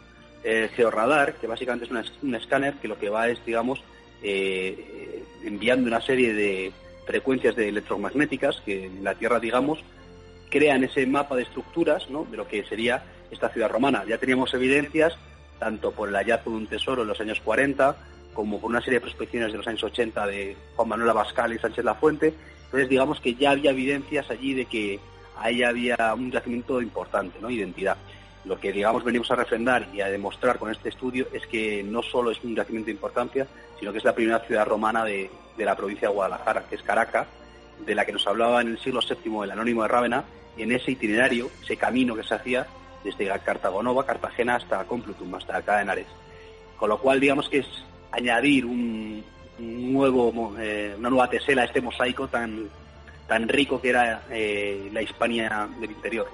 eh, georradar, que básicamente es una- un escáner que lo que va es, digamos, eh, enviando una serie de frecuencias de electromagnéticas que en la Tierra, digamos, crean ese mapa de estructuras ¿no? de lo que sería esta ciudad romana. Ya teníamos evidencias, tanto por el hallazgo de un tesoro en los años 40, como por una serie de prospecciones de los años 80 de Juan Manuel Abascal y Sánchez Lafuente. Entonces, digamos que ya había evidencias allí de que ahí había un yacimiento importante, ¿no? Identidad. Lo que, digamos, venimos a refrendar y a demostrar con este estudio es que no solo es un yacimiento de importancia, sino que es la primera ciudad romana de, de la provincia de Guadalajara, que es Caracas, de la que nos hablaba en el siglo VII el anónimo de Rávena, en ese itinerario, ese camino que se hacía desde Cartagonova, Cartagena hasta Complutum, hasta acá Henares. Con lo cual, digamos que es añadir un, un nuevo, eh, una nueva tesela a este mosaico tan, tan rico que era eh, la Hispania del interior.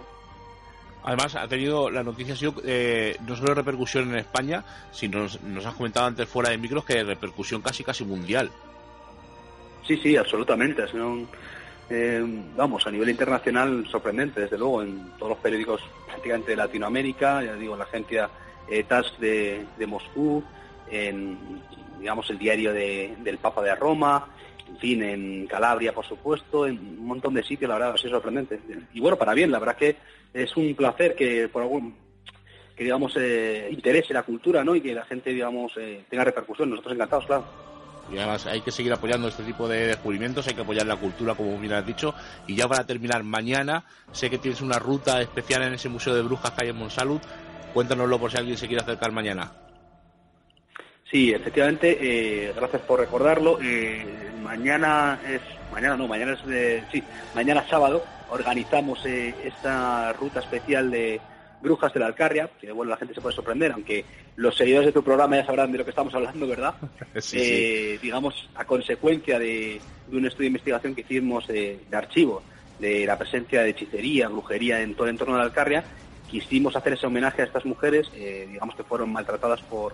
Además, ha tenido la noticia ha sido, eh, no solo repercusión en España, sino nos, nos has comentado antes fuera de micros que repercusión casi casi mundial. Sí, sí, absolutamente. Ha sido un, eh, vamos, a nivel internacional sorprendente, desde luego, en todos los periódicos prácticamente de Latinoamérica, ya digo, en la agencia eh, TASS de, Moscú, en, digamos, el diario de- del Papa de Roma, en fin, en Calabria, por supuesto, en un montón de sitios, la verdad, ha sido sorprendente. Y bueno, para bien, la verdad que es un placer que por algún que digamos eh, interese la cultura, ¿no? Y que la gente, digamos, eh, tenga repercusión. Nosotros encantados, claro. Y además hay que seguir apoyando este tipo de descubrimientos, hay que apoyar la cultura, como bien has dicho. Y ya para terminar, mañana sé que tienes una ruta especial en ese Museo de Brujas que hay en Monsalud. Cuéntanoslo por si alguien se quiere acercar mañana. Sí, efectivamente, eh, gracias por recordarlo. Eh, mañana es, mañana no, mañana es, sí, mañana sábado organizamos eh, esta ruta especial de Brujas de la Alcarria, que bueno, la gente se puede sorprender, aunque los seguidores de tu programa ya sabrán de lo que estamos hablando, ¿verdad? Sí, Eh, digamos, a consecuencia de, de un estudio de investigación que hicimos eh, de archivo de la presencia de hechicería, brujería en todo el entorno de la Alcarria, quisimos hacer ese homenaje a estas mujeres, eh, digamos que fueron maltratadas por,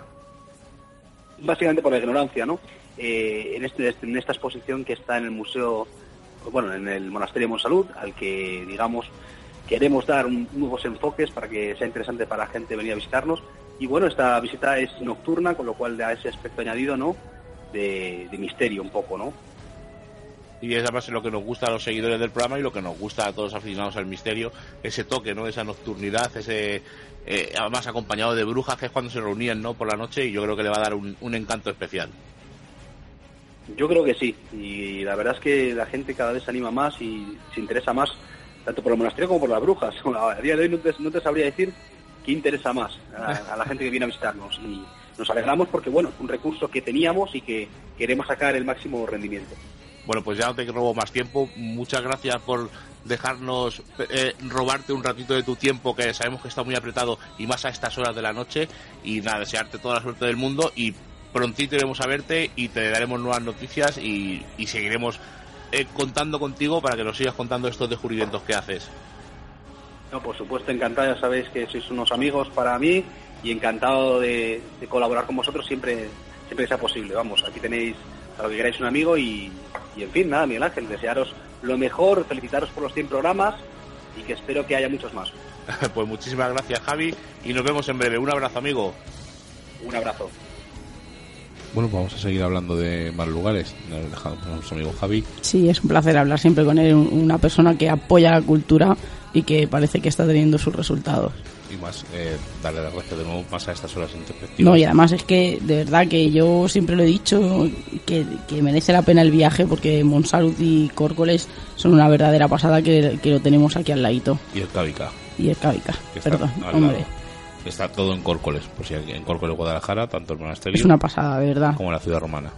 básicamente por la ignorancia, ¿no? Eh, en, este, en esta exposición que está en el museo, bueno, en el monasterio de Monsalud, al que, digamos, queremos dar un- nuevos enfoques para que sea interesante para la gente venir a visitarnos. Y bueno, esta visita es nocturna, con lo cual da ese aspecto añadido, ¿no? De, de misterio un poco, ¿no? Y es además lo que nos gusta a los seguidores del programa y lo que nos gusta a todos los aficionados al misterio, ese toque, ¿no? Esa nocturnidad, ese eh, además acompañado de brujas, que es cuando se reunían, ¿no? Por la noche y yo creo que le va a dar un, un encanto especial. Yo creo que sí, y la verdad es que la gente cada vez se anima más y se interesa más, tanto por el monasterio como por las brujas. A día de hoy no te, no te sabría decir qué interesa más a, la gente que viene a visitarnos. Y nos alegramos porque, bueno, es un recurso que teníamos y que queremos sacar el máximo rendimiento. Bueno, pues ya no te robo más tiempo. Muchas gracias por dejarnos eh, robarte un ratito de tu tiempo, que sabemos que está muy apretado y más a estas horas de la noche. Y nada, desearte toda la suerte del mundo y prontito iremos a verte y te daremos nuevas noticias y seguiremos eh, contando contigo para que nos sigas contando estos descubrimientos que haces. No, por supuesto, encantado, ya sabéis que sois unos amigos para mí y encantado de, de colaborar con vosotros siempre, siempre que sea posible. Vamos, aquí tenéis a lo que queráis un amigo y, y en fin, nada, Miguel Ángel, desearos lo mejor, felicitaros por los 100 programas y que espero que haya muchos más. pues muchísimas gracias, Javi, y nos vemos en breve. Un abrazo, amigo. Un abrazo. Bueno, pues vamos a seguir hablando de más lugares. Nos dejamos a nuestro amigo Javi. Sí, es un placer hablar siempre con él, un- una persona que apoya la cultura y que parece que está teniendo sus resultados. Y más, eh, darle las gracias de nuevo más a estas horas introspectivas. No, y además es que de verdad que yo siempre lo he dicho que, que merece la pena el viaje porque Monsalud y Córcoles son una verdadera pasada que, que lo tenemos aquí al ladito. Y el Cávica, Y el está perdón, hombre. lado. Está todo en Córcoles. Pues sí, en Córcoles, Guadalajara, tanto el monasterio Es una pasada, de verdad. como la ciudad romana.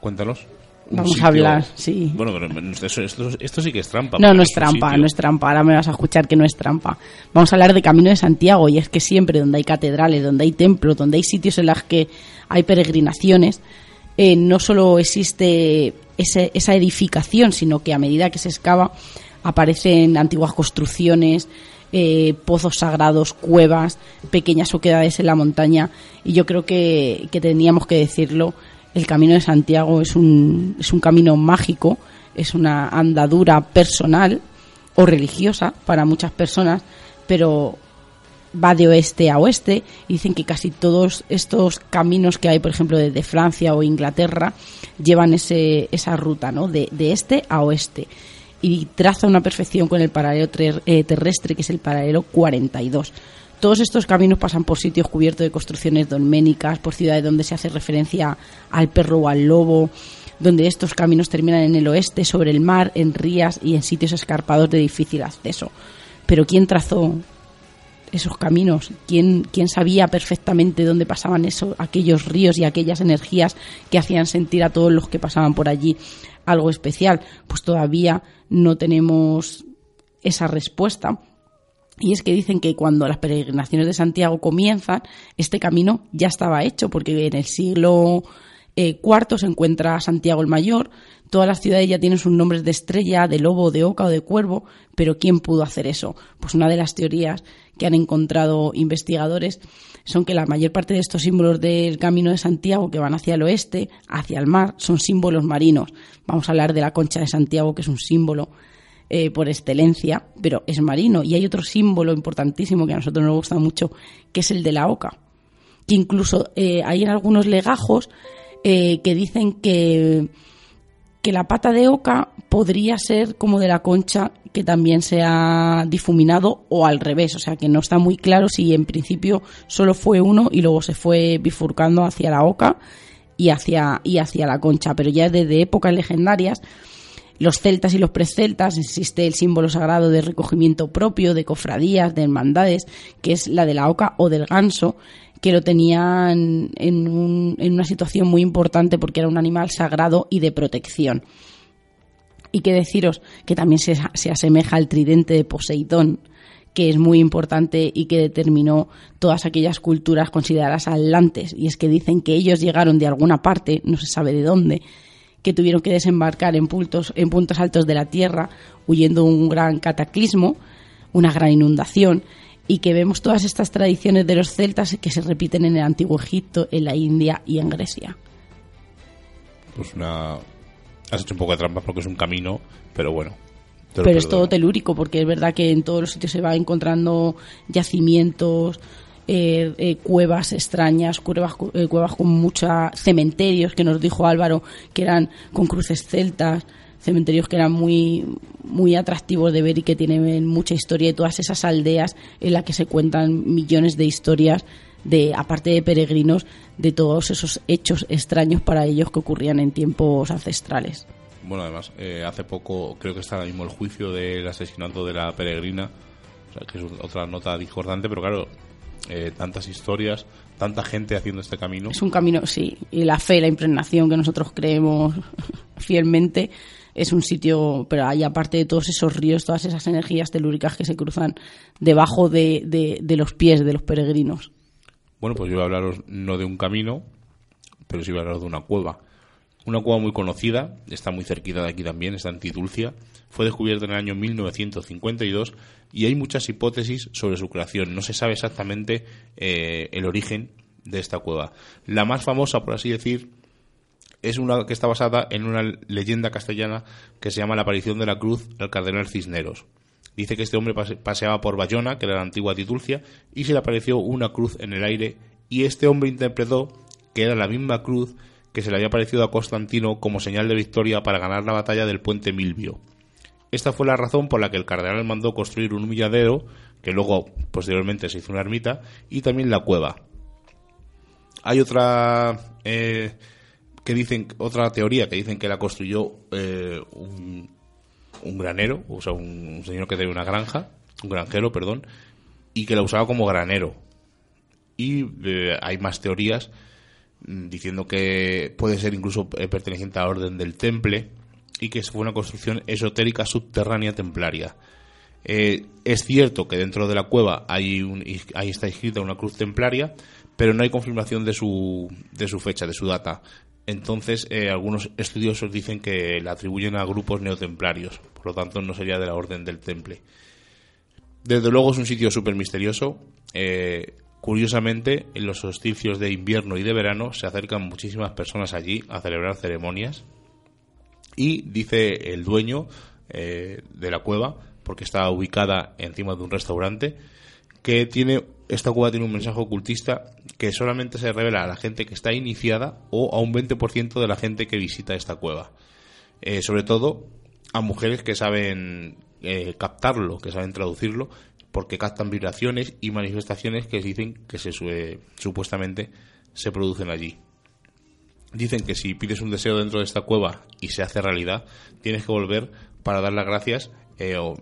Cuéntanos. un Vamos a hablar, sí. Bueno, pero esto, esto- esto sí que es trampa. No, no es un trampa, sitio- no es trampa. Ahora me vas a escuchar que no es trampa. Vamos a hablar de Camino de Santiago y es que siempre donde hay catedrales, donde hay templos, donde hay sitios en los que hay peregrinaciones, eh, no solo existe ese- esa edificación, sino que a medida que se excava aparecen antiguas construcciones, eh, pozos sagrados, cuevas, pequeñas oquedades en la montaña. Y yo creo que, que teníamos que decirlo, el Camino de Santiago es un, es un camino mágico, es una andadura personal o religiosa para muchas personas, pero va de oeste a oeste y dicen que casi todos estos caminos que hay, por ejemplo, desde Francia o Inglaterra, llevan ese, esa ruta, ¿no? De, de este a oeste. Y traza una perfección con el paralelo eh, terrestre, que es el paralelo 42. Todos estos caminos pasan por sitios cubiertos de construcciones dolménicas, por ciudades donde se hace referencia al perro o al lobo, donde estos caminos terminan en el oeste, sobre el mar, en rías y en sitios escarpados de difícil acceso. Pero ¿quién trazó esos caminos? ¿Quién, quién sabía perfectamente dónde pasaban esos, aquellos ríos y aquellas energías que hacían sentir a todos los que pasaban por allí algo especial? Pues todavía no tenemos esa respuesta. Y es que dicen que cuando las peregrinaciones de Santiago comienzan, este camino ya estaba hecho, porque en el siglo eh, IV se encuentra Santiago el Mayor, todas las ciudades ya tienen sus nombres de estrella, de lobo, de oca o de cuervo, pero ¿quién pudo hacer eso? Pues una de las teorías que han encontrado investigadores son que la mayor parte de estos símbolos del Camino de Santiago que van hacia el oeste, hacia el mar, son símbolos marinos. Vamos a hablar de la concha de Santiago, que es un símbolo eh, por excelencia, pero es marino. Y hay otro símbolo importantísimo que a nosotros nos gusta mucho, que es el de la oca. Que incluso eh, hay en algunos legajos eh, que dicen que, que la pata de oca podría ser como de la concha que también se ha difuminado o al revés, o sea que no está muy claro si en principio solo fue uno y luego se fue bifurcando hacia la oca y hacia, y hacia la concha, pero ya desde épocas legendarias los celtas y los preceltas existe el símbolo sagrado de recogimiento propio, de cofradías, de hermandades, que es la de la oca o del ganso, que lo tenían en, un- en una situación muy importante porque era un animal sagrado y de protección. Y que deciros que también se, se asemeja al tridente de Poseidón, que es muy importante y que determinó todas aquellas culturas consideradas atlantes. Y es que dicen que ellos llegaron de alguna parte, no se sabe de dónde, que tuvieron que desembarcar en puntos, en puntos altos de la Tierra, huyendo de un gran cataclismo, una gran inundación, y que vemos todas estas tradiciones de los celtas que se repiten en el Antiguo Egipto, en la India y en Grecia. Pues una. Has hecho un poco de trampas porque es un camino, pero bueno. Pero es todo telúrico, porque es verdad que en todos los sitios se va encontrando yacimientos, eh, eh, cuevas extrañas, cuevas, cu- eh, cuevas con mucha cementerios, que nos dijo Álvaro, que eran con cruces celtas, cementerios que eran muy, muy atractivos de ver y que tienen mucha historia, y todas esas aldeas en las que se cuentan millones de historias de aparte de peregrinos de todos esos hechos extraños para ellos que ocurrían en tiempos ancestrales. Bueno, además, eh, hace poco creo que está ahora mismo el juicio del asesinato de la peregrina, o sea, que es otra nota discordante, pero claro, eh, tantas historias, tanta gente haciendo este camino. Es un camino, sí, y la fe, la impregnación que nosotros creemos fielmente es un sitio, pero hay aparte de todos esos ríos, todas esas energías telúricas que se cruzan debajo de, de- de los pies de los peregrinos. Bueno, pues yo voy a hablaros no de un camino, pero sí voy a hablaros de una cueva. Una cueva muy conocida, está muy cerquita de aquí también, está en Tidulcia. Fue descubierta en el año 1952 y hay muchas hipótesis sobre su creación. No se sabe exactamente eh, el origen de esta cueva. La más famosa, por así decir, es una que está basada en una leyenda castellana que se llama La aparición de la cruz al cardenal Cisneros. Dice que este hombre pase- paseaba por Bayona, que era la antigua Tidulcia, y se le apareció una cruz en el aire, y este hombre interpretó que era la misma cruz que se le había aparecido a Constantino como señal de victoria para ganar la batalla del puente Milvio. Esta fue la razón por la que el cardenal mandó construir un humilladero, que luego posteriormente se hizo una ermita, y también la cueva. Hay otra eh, que dicen otra teoría que dicen que la construyó eh, un, un granero, o sea, un, señor que tenía una granja, un granjero, perdón, y que la usaba como granero. Y eh, hay más teorías mm, diciendo que puede ser incluso eh, perteneciente a la orden del Temple y que fue una construcción esotérica subterránea templaria. Eh, es cierto que dentro de la cueva hay un, ahí está escrita una cruz templaria, pero no hay confirmación de su, de su fecha, de su data. Entonces, eh, algunos estudiosos dicen que la atribuyen a grupos neotemplarios, por lo tanto no sería de la orden del temple. Desde luego es un sitio súper misterioso. Eh, curiosamente, en los solsticios de invierno y de verano se acercan muchísimas personas allí a celebrar ceremonias. Y dice el dueño eh, de la cueva, porque está ubicada encima de un restaurante, que tiene esta cueva tiene un mensaje ocultista que solamente se revela a la gente que está iniciada o a un 20% de la gente que visita esta cueva. Eh, sobre todo a mujeres que saben eh, captarlo, que saben traducirlo, porque captan vibraciones y manifestaciones que dicen que se supuestamente se producen allí. Dicen que si pides un deseo dentro de esta cueva y se hace realidad, tienes que volver para dar las gracias eh, o,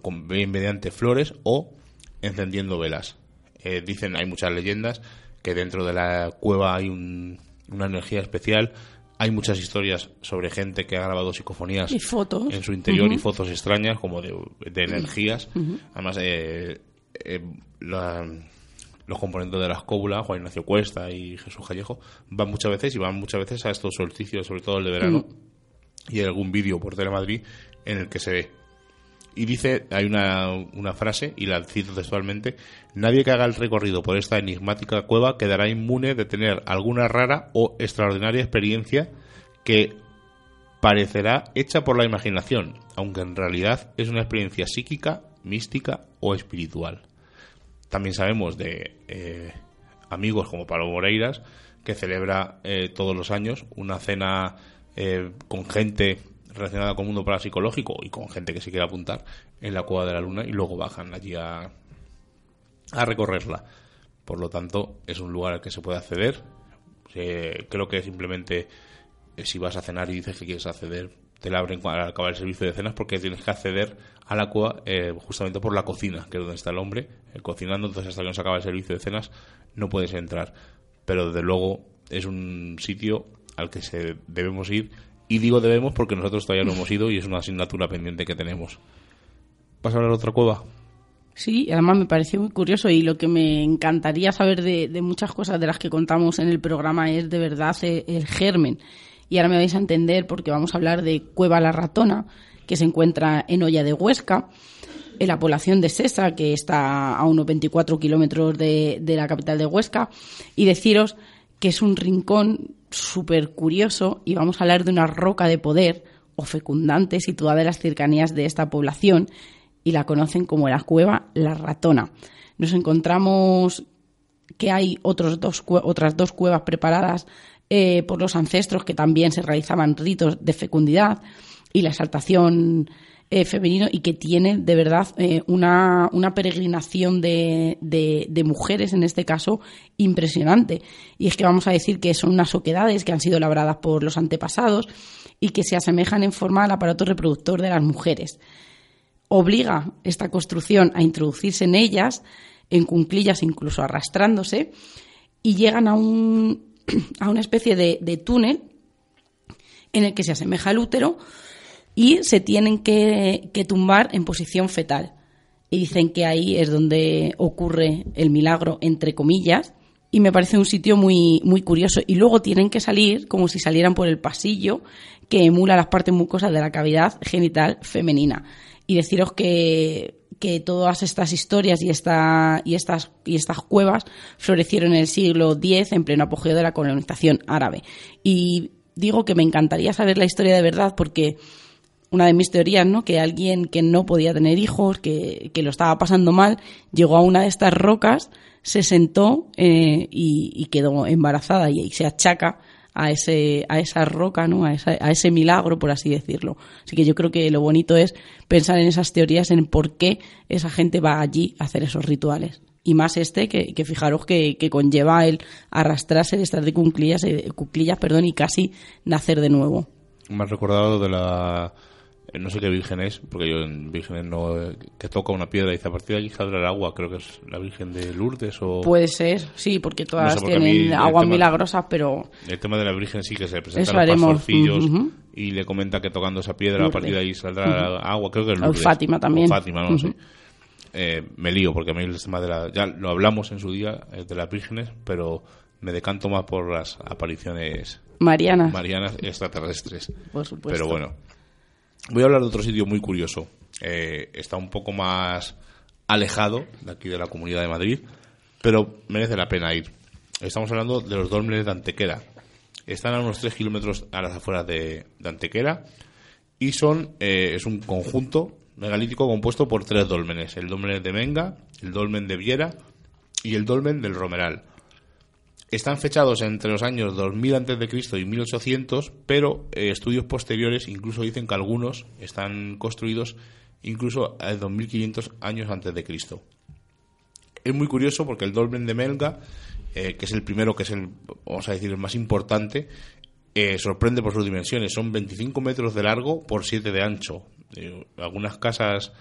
con, mediante flores o encendiendo velas. Eh, dicen, hay muchas leyendas, que dentro de la cueva hay una energía especial. Hay muchas historias sobre gente que ha grabado psicofonías en su interior y fotos extrañas, como de, energías. Además, eh, eh, los componentes de la escóbula, Juan Ignacio Cuesta y Jesús Callejo, van muchas veces y van muchas veces a estos solsticios, sobre todo el de verano. Y hay algún vídeo por Telemadrid en el que se ve y dice, hay una, una, frase, y la cito textualmente, nadie que haga el recorrido por esta enigmática cueva quedará inmune de tener alguna rara o extraordinaria experiencia que parecerá hecha por la imaginación, aunque en realidad es una experiencia psíquica, mística o espiritual. También sabemos de eh, amigos como Pablo Moreiras, que celebra eh, todos los años una cena eh, con gente relacionada con mundo parapsicológico y con gente que se quiere apuntar en la cueva de la luna y luego bajan allí a, a recorrerla. Por lo tanto, es un lugar al que se puede acceder. creo que simplemente eh, si vas a cenar y dices que quieres acceder, te la abren al acabar el servicio de cenas porque tienes que acceder a la cueva eh, justamente por la cocina, que es donde está el hombre eh, cocinando. Entonces, hasta que no se acaba el servicio de cenas, no puedes entrar. Pero desde luego es un sitio al que se debemos ir y digo debemos porque nosotros todavía no hemos ido y es una asignatura pendiente que tenemos. ¿Vas a hablar de otra cueva? Sí, además me pareció muy curioso y lo que me encantaría saber de, muchas cosas de las que contamos en el programa es de verdad eh, el, germen. Y ahora me vais a entender porque vamos a hablar de Cueva La Ratona, que se encuentra en Olla de Huesca, en la población de Sesa, que está a unos 24 kilómetros de, de la capital de Huesca, y deciros que es un rincón súper curioso y vamos a hablar de una roca de poder o fecundante situada en las cercanías de esta población y la conocen como la cueva La Ratona. Nos encontramos que hay otros dos, otras dos cuevas preparadas eh, por los ancestros que también se realizaban ritos de fecundidad y la exaltación eh, femenino y que tiene de verdad eh, una, una, peregrinación de, de, mujeres, en este caso, impresionante. Y es que vamos a decir que son unas oquedades que han sido labradas por los antepasados y que se asemejan en forma al aparato reproductor de las mujeres. Obliga esta construcción a introducirse en ellas, en cunclillas incluso arrastrándose, y llegan a, un, a una especie de, de túnel en el que se asemeja al útero, y se tienen que, tumbar en posición fetal. Y dicen que ahí es donde ocurre el milagro, entre comillas, y me parece un sitio muy, muy curioso. Y luego tienen que salir como si salieran por el pasillo que emula las partes mucosas de la cavidad genital femenina. Y deciros que, que todas estas historias y, esta, y, estas, y estas cuevas florecieron en el siglo X en pleno apogeo de la colonización árabe. Y digo que me encantaría saber la historia de verdad porque una de mis teorías, ¿no? Que alguien que no podía tener hijos, que, lo estaba pasando mal, llegó a una de estas rocas, se sentó eh, y, quedó embarazada y, se achaca a ese a esa roca, ¿no? A, a, ese milagro, por así decirlo. Así que yo creo que lo bonito es pensar en esas teorías, en por qué esa gente va allí a hacer esos rituales. Y más este, que, que fijaros que, que, conlleva el arrastrarse, estar de cuclillas, eh, cuclillas perdón, y casi nacer de nuevo. Me has recordado de la no sé qué virgen es, porque yo en vírgenes no. que toca una piedra y dice a partir de allí saldrá el agua, creo que es la Virgen de Lourdes o. Puede ser, sí, porque todas tienen aguas milagrosas, pero. El tema de la Virgen sí que se presenta los pastorcillos y le comenta que tocando esa piedra a partir de ahí saldrá agua, creo que es Lourdes. O Fátima también. Fátima, no sé. Eh, me lío porque a mí el tema de la. Ya lo hablamos en su día eh, de las vírgenes, pero me decanto más por las apariciones Mariana, marianas extraterrestres. por supuesto. Pero bueno, voy a hablar de otro sitio muy curioso. Eh, está un poco más alejado de aquí de la Comunidad de Madrid, pero merece la pena ir. Estamos hablando de los dólmenes de Antequera. Están a unos 3 kilómetros a las afueras de, Antequera y son eh, es un conjunto megalítico compuesto por tres dólmenes. El dolmen de Menga, el dolmen de Viera y el dolmen del Romeral. Están fechados entre los años 2000 a.C. y 1800, pero eh, estudios posteriores incluso dicen que algunos están construidos incluso a 2500 años antes de Cristo. Es muy curioso porque el dolmen de Melga, eh, que es el primero, que es el, vamos a decir, el más importante, eh, sorprende por sus dimensiones. Son 25 metros de largo por 7 de ancho. Algunas casas,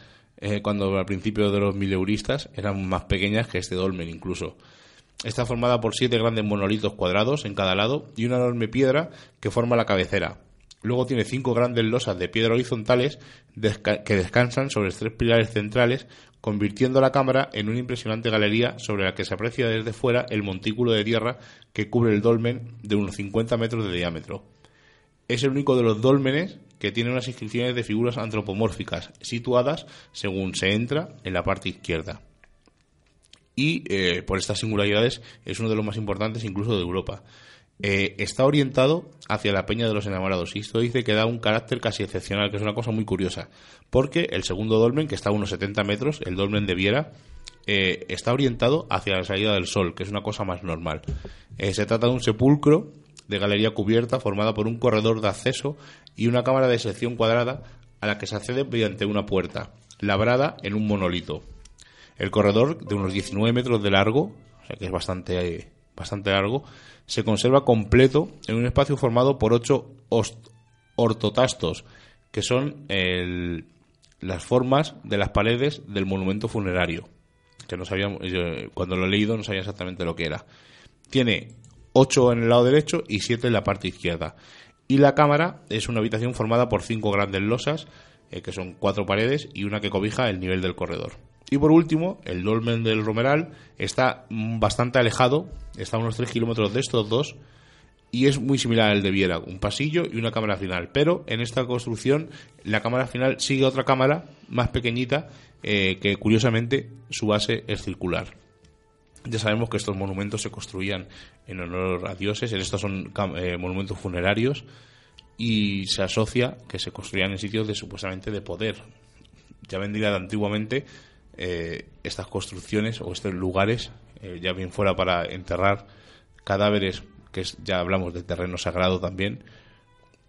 cuando al principio de los mileuristas, eran más pequeñas que este dolmen incluso. Está formada por siete grandes monolitos cuadrados en cada lado y una enorme piedra que forma la cabecera. Luego tiene cinco grandes losas de piedra horizontales que descansan sobre tres pilares centrales, convirtiendo la cámara en una impresionante galería sobre la que se aprecia desde fuera el montículo de tierra que cubre el dolmen de unos 50 metros de diámetro. Es el único de los dólmenes que tiene unas inscripciones de figuras antropomórficas situadas según se entra en la parte izquierda y eh, por estas singularidades es uno de los más importantes incluso de Europa. Eh, está orientado hacia la Peña de los Enamorados y esto dice que da un carácter casi excepcional, que es una cosa muy curiosa, porque el segundo dolmen, que está a unos 70 metros, el dolmen de Viera, eh, está orientado hacia la salida del sol, que es una cosa más normal. Se trata de un sepulcro de galería cubierta formada por un corredor de acceso y una cámara de sección cuadrada a la que se accede mediante una puerta, labrada en un monolito. El corredor, de unos 19 metros de largo, o sea que es bastante, bastante largo, se conserva completo en un espacio formado por ocho os- ortotastos, que son el- las formas de las paredes del monumento funerario. Que no sabíamos, cuando lo he leído no sabía exactamente lo que era. Tiene ocho en el lado derecho y siete en la parte izquierda. Y la cámara es una habitación formada por cinco grandes losas, eh, que son cuatro paredes y una que cobija el nivel del corredor. Y por último, el dolmen del Romeral está bastante alejado, está a unos 3 kilómetros de estos dos, y es muy similar al de Viera, un pasillo y una cámara final. Pero en esta construcción, la cámara final sigue otra cámara más pequeñita, eh, que curiosamente su base es circular. Ya sabemos que estos monumentos se construían en honor a dioses, estos son eh, monumentos funerarios, y se asocia que se construían en sitios de supuestamente de poder. Ya vendría de antiguamente eh, estas construcciones o estos lugares, eh, ya bien fuera para enterrar cadáveres, que es- ya hablamos de terreno sagrado también,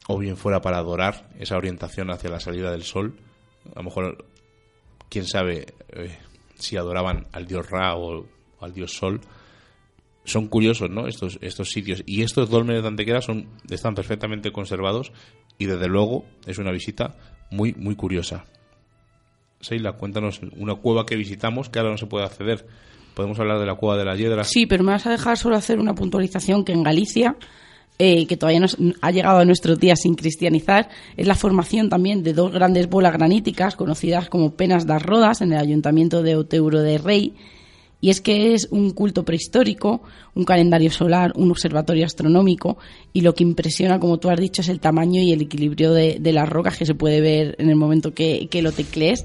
o bien fuera para adorar esa orientación hacia la salida del sol. A lo mejor, quién sabe eh, si adoraban al dios Ra o al dios Sol. Son curiosos, ¿no? Estos, estos sitios. Y estos dólmenes de Antequera son, están perfectamente conservados y desde luego es una visita muy, muy curiosa. Seila, cuéntanos una cueva que visitamos que ahora no se puede acceder. Podemos hablar de la cueva de la Hiedra. Sí, pero me vas a dejar solo hacer una puntualización que en Galicia, eh, que todavía no ha llegado a nuestros días sin cristianizar, es la formación también de dos grandes bolas graníticas conocidas como penas das rodas en el ayuntamiento de Oteuro de Rey. Y es que es un culto prehistórico, un calendario solar, un observatorio astronómico y lo que impresiona, como tú has dicho, es el tamaño y el equilibrio de, de las rocas que se puede ver en el momento que, que lo teclees.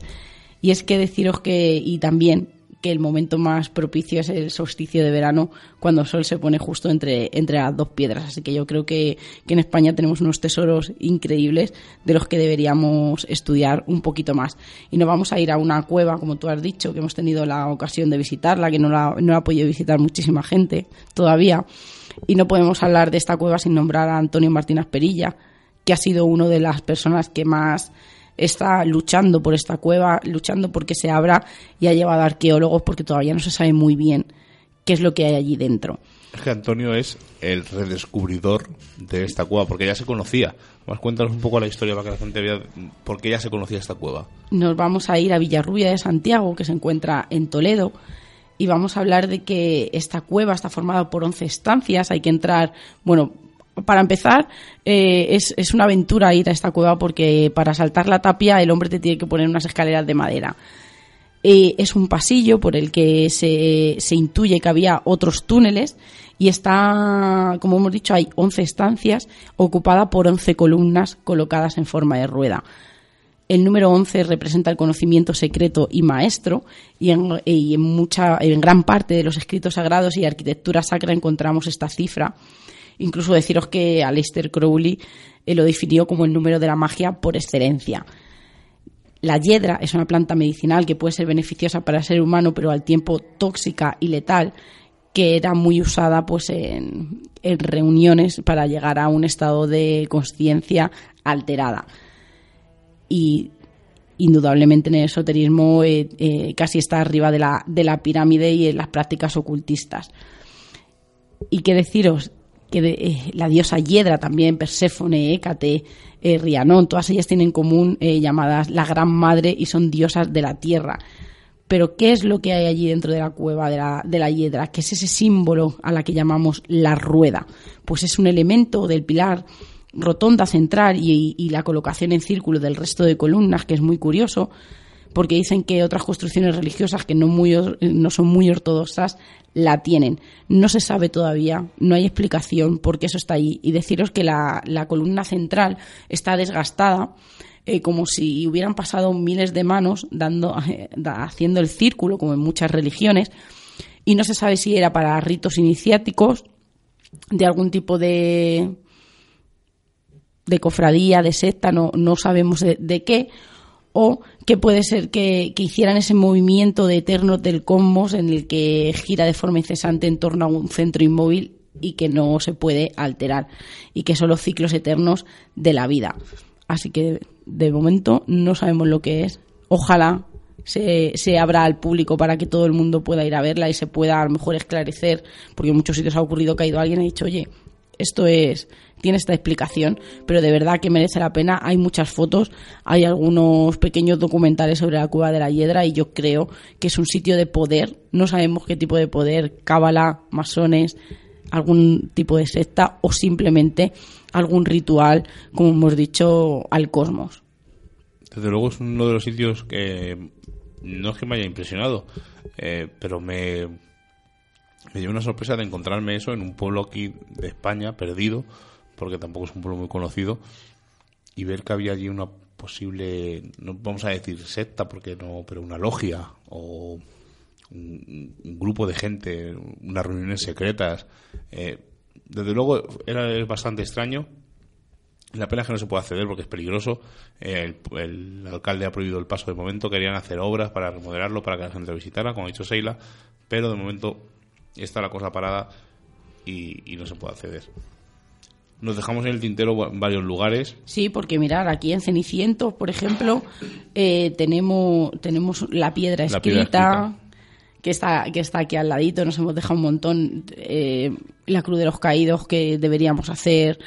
Y es que deciros que, y también que el momento más propicio es el solsticio de verano, cuando el sol se pone justo entre, entre las dos piedras. Así que yo creo que, que en España tenemos unos tesoros increíbles de los que deberíamos estudiar un poquito más. Y nos vamos a ir a una cueva, como tú has dicho, que hemos tenido la ocasión de visitarla, que no la, no la ha podido visitar muchísima gente todavía. Y no podemos hablar de esta cueva sin nombrar a Antonio Martínez Perilla, que ha sido una de las personas que más está luchando por esta cueva, luchando porque se abra y ha llevado arqueólogos porque todavía no se sabe muy bien qué es lo que hay allí dentro. Es que Antonio es el redescubridor de esta cueva, porque ya se conocía. Más cuéntanos un poco la historia para que la gente vea por qué ya se conocía esta cueva. Nos vamos a ir a Villarrubia de Santiago, que se encuentra en Toledo, y vamos a hablar de que esta cueva está formada por 11 estancias. Hay que entrar, bueno, para empezar, eh, es, es una aventura ir a esta cueva porque para saltar la tapia el hombre te tiene que poner unas escaleras de madera. Eh, es un pasillo por el que se, se intuye que había otros túneles y está, como hemos dicho, hay 11 estancias ocupada por 11 columnas colocadas en forma de rueda. El número 11 representa el conocimiento secreto y maestro, y en, y en mucha, en gran parte de los escritos sagrados y arquitectura sacra encontramos esta cifra. Incluso deciros que Aleister Crowley eh, lo definió como el número de la magia por excelencia. La hiedra es una planta medicinal que puede ser beneficiosa para el ser humano, pero al tiempo tóxica y letal, que era muy usada pues en, en reuniones para llegar a un estado de conciencia alterada y indudablemente en el esoterismo eh, eh, casi está arriba de la, de la pirámide y en las prácticas ocultistas. Y qué deciros que de, eh, la diosa Hiedra también, Perséfone, Hécate, eh, Rianón, todas ellas tienen en común eh, llamadas la Gran Madre y son diosas de la tierra. Pero ¿qué es lo que hay allí dentro de la cueva de la, de la Hiedra? ¿Qué es ese símbolo a la que llamamos la rueda? Pues es un elemento del pilar rotonda central y, y, la colocación en círculo del resto de columnas, que es muy curioso, porque dicen que otras construcciones religiosas que no, muy, no son muy ortodoxas la tienen. No se sabe todavía, no hay explicación por qué eso está ahí. Y deciros que la, la columna central está desgastada. Eh, como si hubieran pasado miles de manos dando, eh, haciendo el círculo, como en muchas religiones, y no se sabe si era para ritos iniciáticos de algún tipo de, de cofradía, de secta, no, no sabemos de qué, o que puede ser que, que, hicieran ese movimiento de eternos del cosmos en el que gira de forma incesante en torno a un centro inmóvil y que no se puede alterar y que son los ciclos eternos de la vida. Así que de momento no sabemos lo que es. Ojalá se, se, abra al público para que todo el mundo pueda ir a verla y se pueda a lo mejor esclarecer, porque en muchos sitios ha ocurrido que ha ido alguien ha dicho, oye, esto es tiene esta explicación, pero de verdad que merece la pena. Hay muchas fotos, hay algunos pequeños documentales sobre la cueva de la hiedra y yo creo que es un sitio de poder. No sabemos qué tipo de poder, cábala, masones, algún tipo de secta o simplemente algún ritual, como hemos dicho, al cosmos. Desde luego es uno de los sitios que no es que me haya impresionado, eh, pero me, me dio una sorpresa de encontrarme eso en un pueblo aquí de España, perdido, porque tampoco es un pueblo muy conocido, y ver que había allí una posible, no vamos a decir secta, porque no, pero una logia o un, grupo de gente, unas reuniones secretas. Eh, desde luego era bastante extraño. La pena es que no se puede acceder porque es peligroso. Eh, el, el, alcalde ha prohibido el paso de momento. Querían hacer obras para remodelarlo, para que la gente lo visitara, como ha dicho Seila. Pero de momento está la cosa parada y no se puede acceder. Nos dejamos en el tintero varios lugares. Sí, porque mirar, aquí en Cenicientos, por ejemplo, eh, tenemos, tenemos la piedra escrita. La piedra escrita que está, que está aquí al ladito, nos hemos dejado un montón, eh, la Cruz de los Caídos que deberíamos hacer,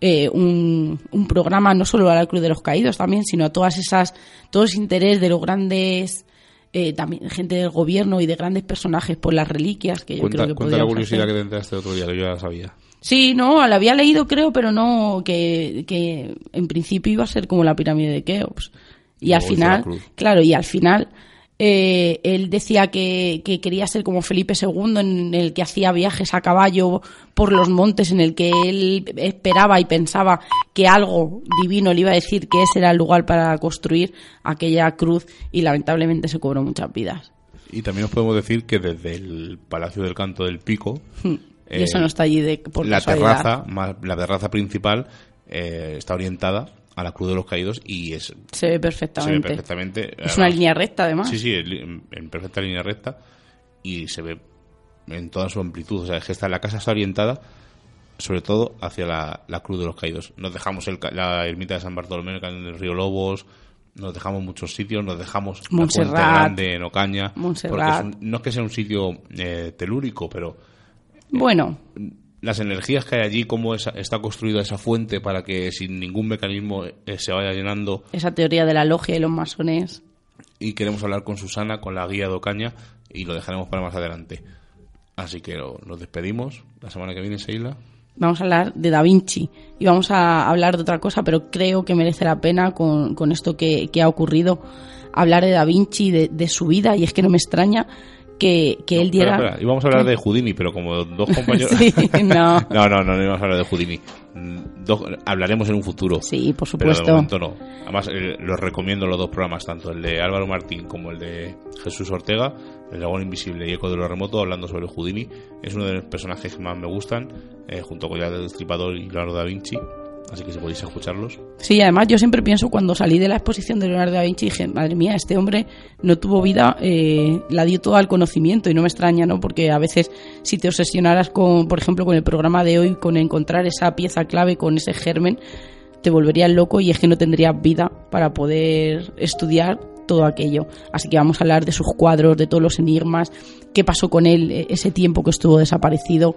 eh, un, un, programa no solo a la Cruz de los Caídos también, sino a todas esas, todo ese interés de los grandes, eh, también gente del gobierno y de grandes personajes por las reliquias que yo cuenta, creo que Cuenta la curiosidad hacer. que te entraste otro día, que yo ya sabía. Sí, no, la había leído creo, pero no, que, que en principio iba a ser como la pirámide de Keops. Y al final, claro, y al final eh, él decía que, que, quería ser como Felipe II, en el que hacía viajes a caballo por los montes, en el que él esperaba y pensaba que algo divino le iba a decir que ese era el lugar para construir aquella cruz y lamentablemente se cobró muchas vidas. Y también os podemos decir que desde el Palacio del Canto del Pico, y eh, eso no está allí de por la casualidad. terraza, más, la terraza principal eh, está orientada a la Cruz de los Caídos y es se ve perfectamente. Se ve perfectamente. Es además, una línea recta, además. Sí, sí, en, perfecta línea recta y se ve en toda su amplitud. O sea, es que está, la casa está orientada sobre todo hacia la, la Cruz de los Caídos. Nos dejamos el, la ermita de San Bartolomé en el río Lobos, nos dejamos muchos sitios, nos dejamos Montserrat, la Puente Grande en Ocaña. Porque es un, no es que sea un sitio eh, telúrico, pero... Bueno las energías que hay allí, cómo está construida esa fuente para que sin ningún mecanismo eh, se vaya llenando. Esa teoría de la logia y los masones. Y queremos hablar con Susana, con la guía de Ocaña, y lo dejaremos para más adelante. Así que nos despedimos. La semana que viene, Seila. Vamos a hablar de Da Vinci y vamos a hablar de otra cosa, pero creo que merece la pena con, con esto que, que ha ocurrido hablar de Da Vinci, de, de su vida, y es que no me extraña que, que él diera... Espera, espera, Íbamos a hablar de Houdini, pero como dos compañeros... Sí, no. no, no, no, no íbamos a hablar de Houdini. Mm, dos- hablaremos en un futuro. Sí, por Pero de supuesto. momento no. Además, eh, los recomiendo los dos programas, tanto el de Álvaro Martín como el de Jesús Ortega, El Dragón Invisible y Eco de lo Remoto, hablando sobre Houdini. Es uno de los personajes que más me gustan, eh, junto con ya del Destripador y Leonardo da Vinci. Así que si podéis escucharlos. Sí, además yo siempre pienso cuando salí de la exposición de Leonardo da Vinci dije, madre mía, este hombre no tuvo vida, eh, la dio todo al conocimiento y no me extraña, ¿no? Porque a veces si te obsesionaras con, por ejemplo, con el programa de hoy, con encontrar esa pieza clave, con ese germen, te volverías loco y es que no tendrías vida para poder estudiar todo aquello. Así que vamos a hablar de sus cuadros, de todos los enigmas, qué pasó con él eh, ese tiempo que estuvo desaparecido,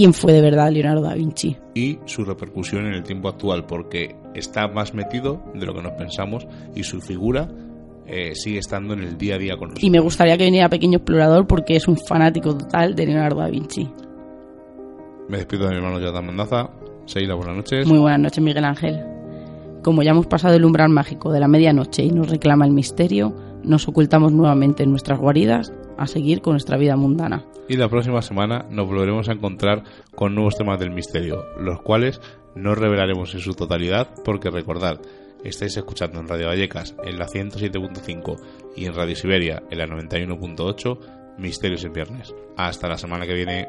quién fue de verdad Leonardo da Vinci. y su repercusión en el tiempo actual, porque está más metido de lo que nos pensamos y su figura eh, sigue estando en el día a día con nosotros. Y me gustaría que viniera Pequeño Explorador porque es un fanático total de Leonardo da Vinci. Me despido de mi hermano Jonathan Mendaza. Seila, buenas noches. Muy buenas noches, Miguel Ángel. Como ya hemos pasado el umbral mágico de la medianoche y nos reclama el misterio, nos ocultamos nuevamente en nuestras guaridas a seguir con nuestra vida mundana. Y la próxima semana nos volveremos a encontrar con nuevos temas del misterio, los cuales no revelaremos en su totalidad porque recordad, estáis escuchando en Radio Vallecas en la 107.5 y en Radio Siberia en la 91.8 Misterios en Viernes. Hasta la semana que viene.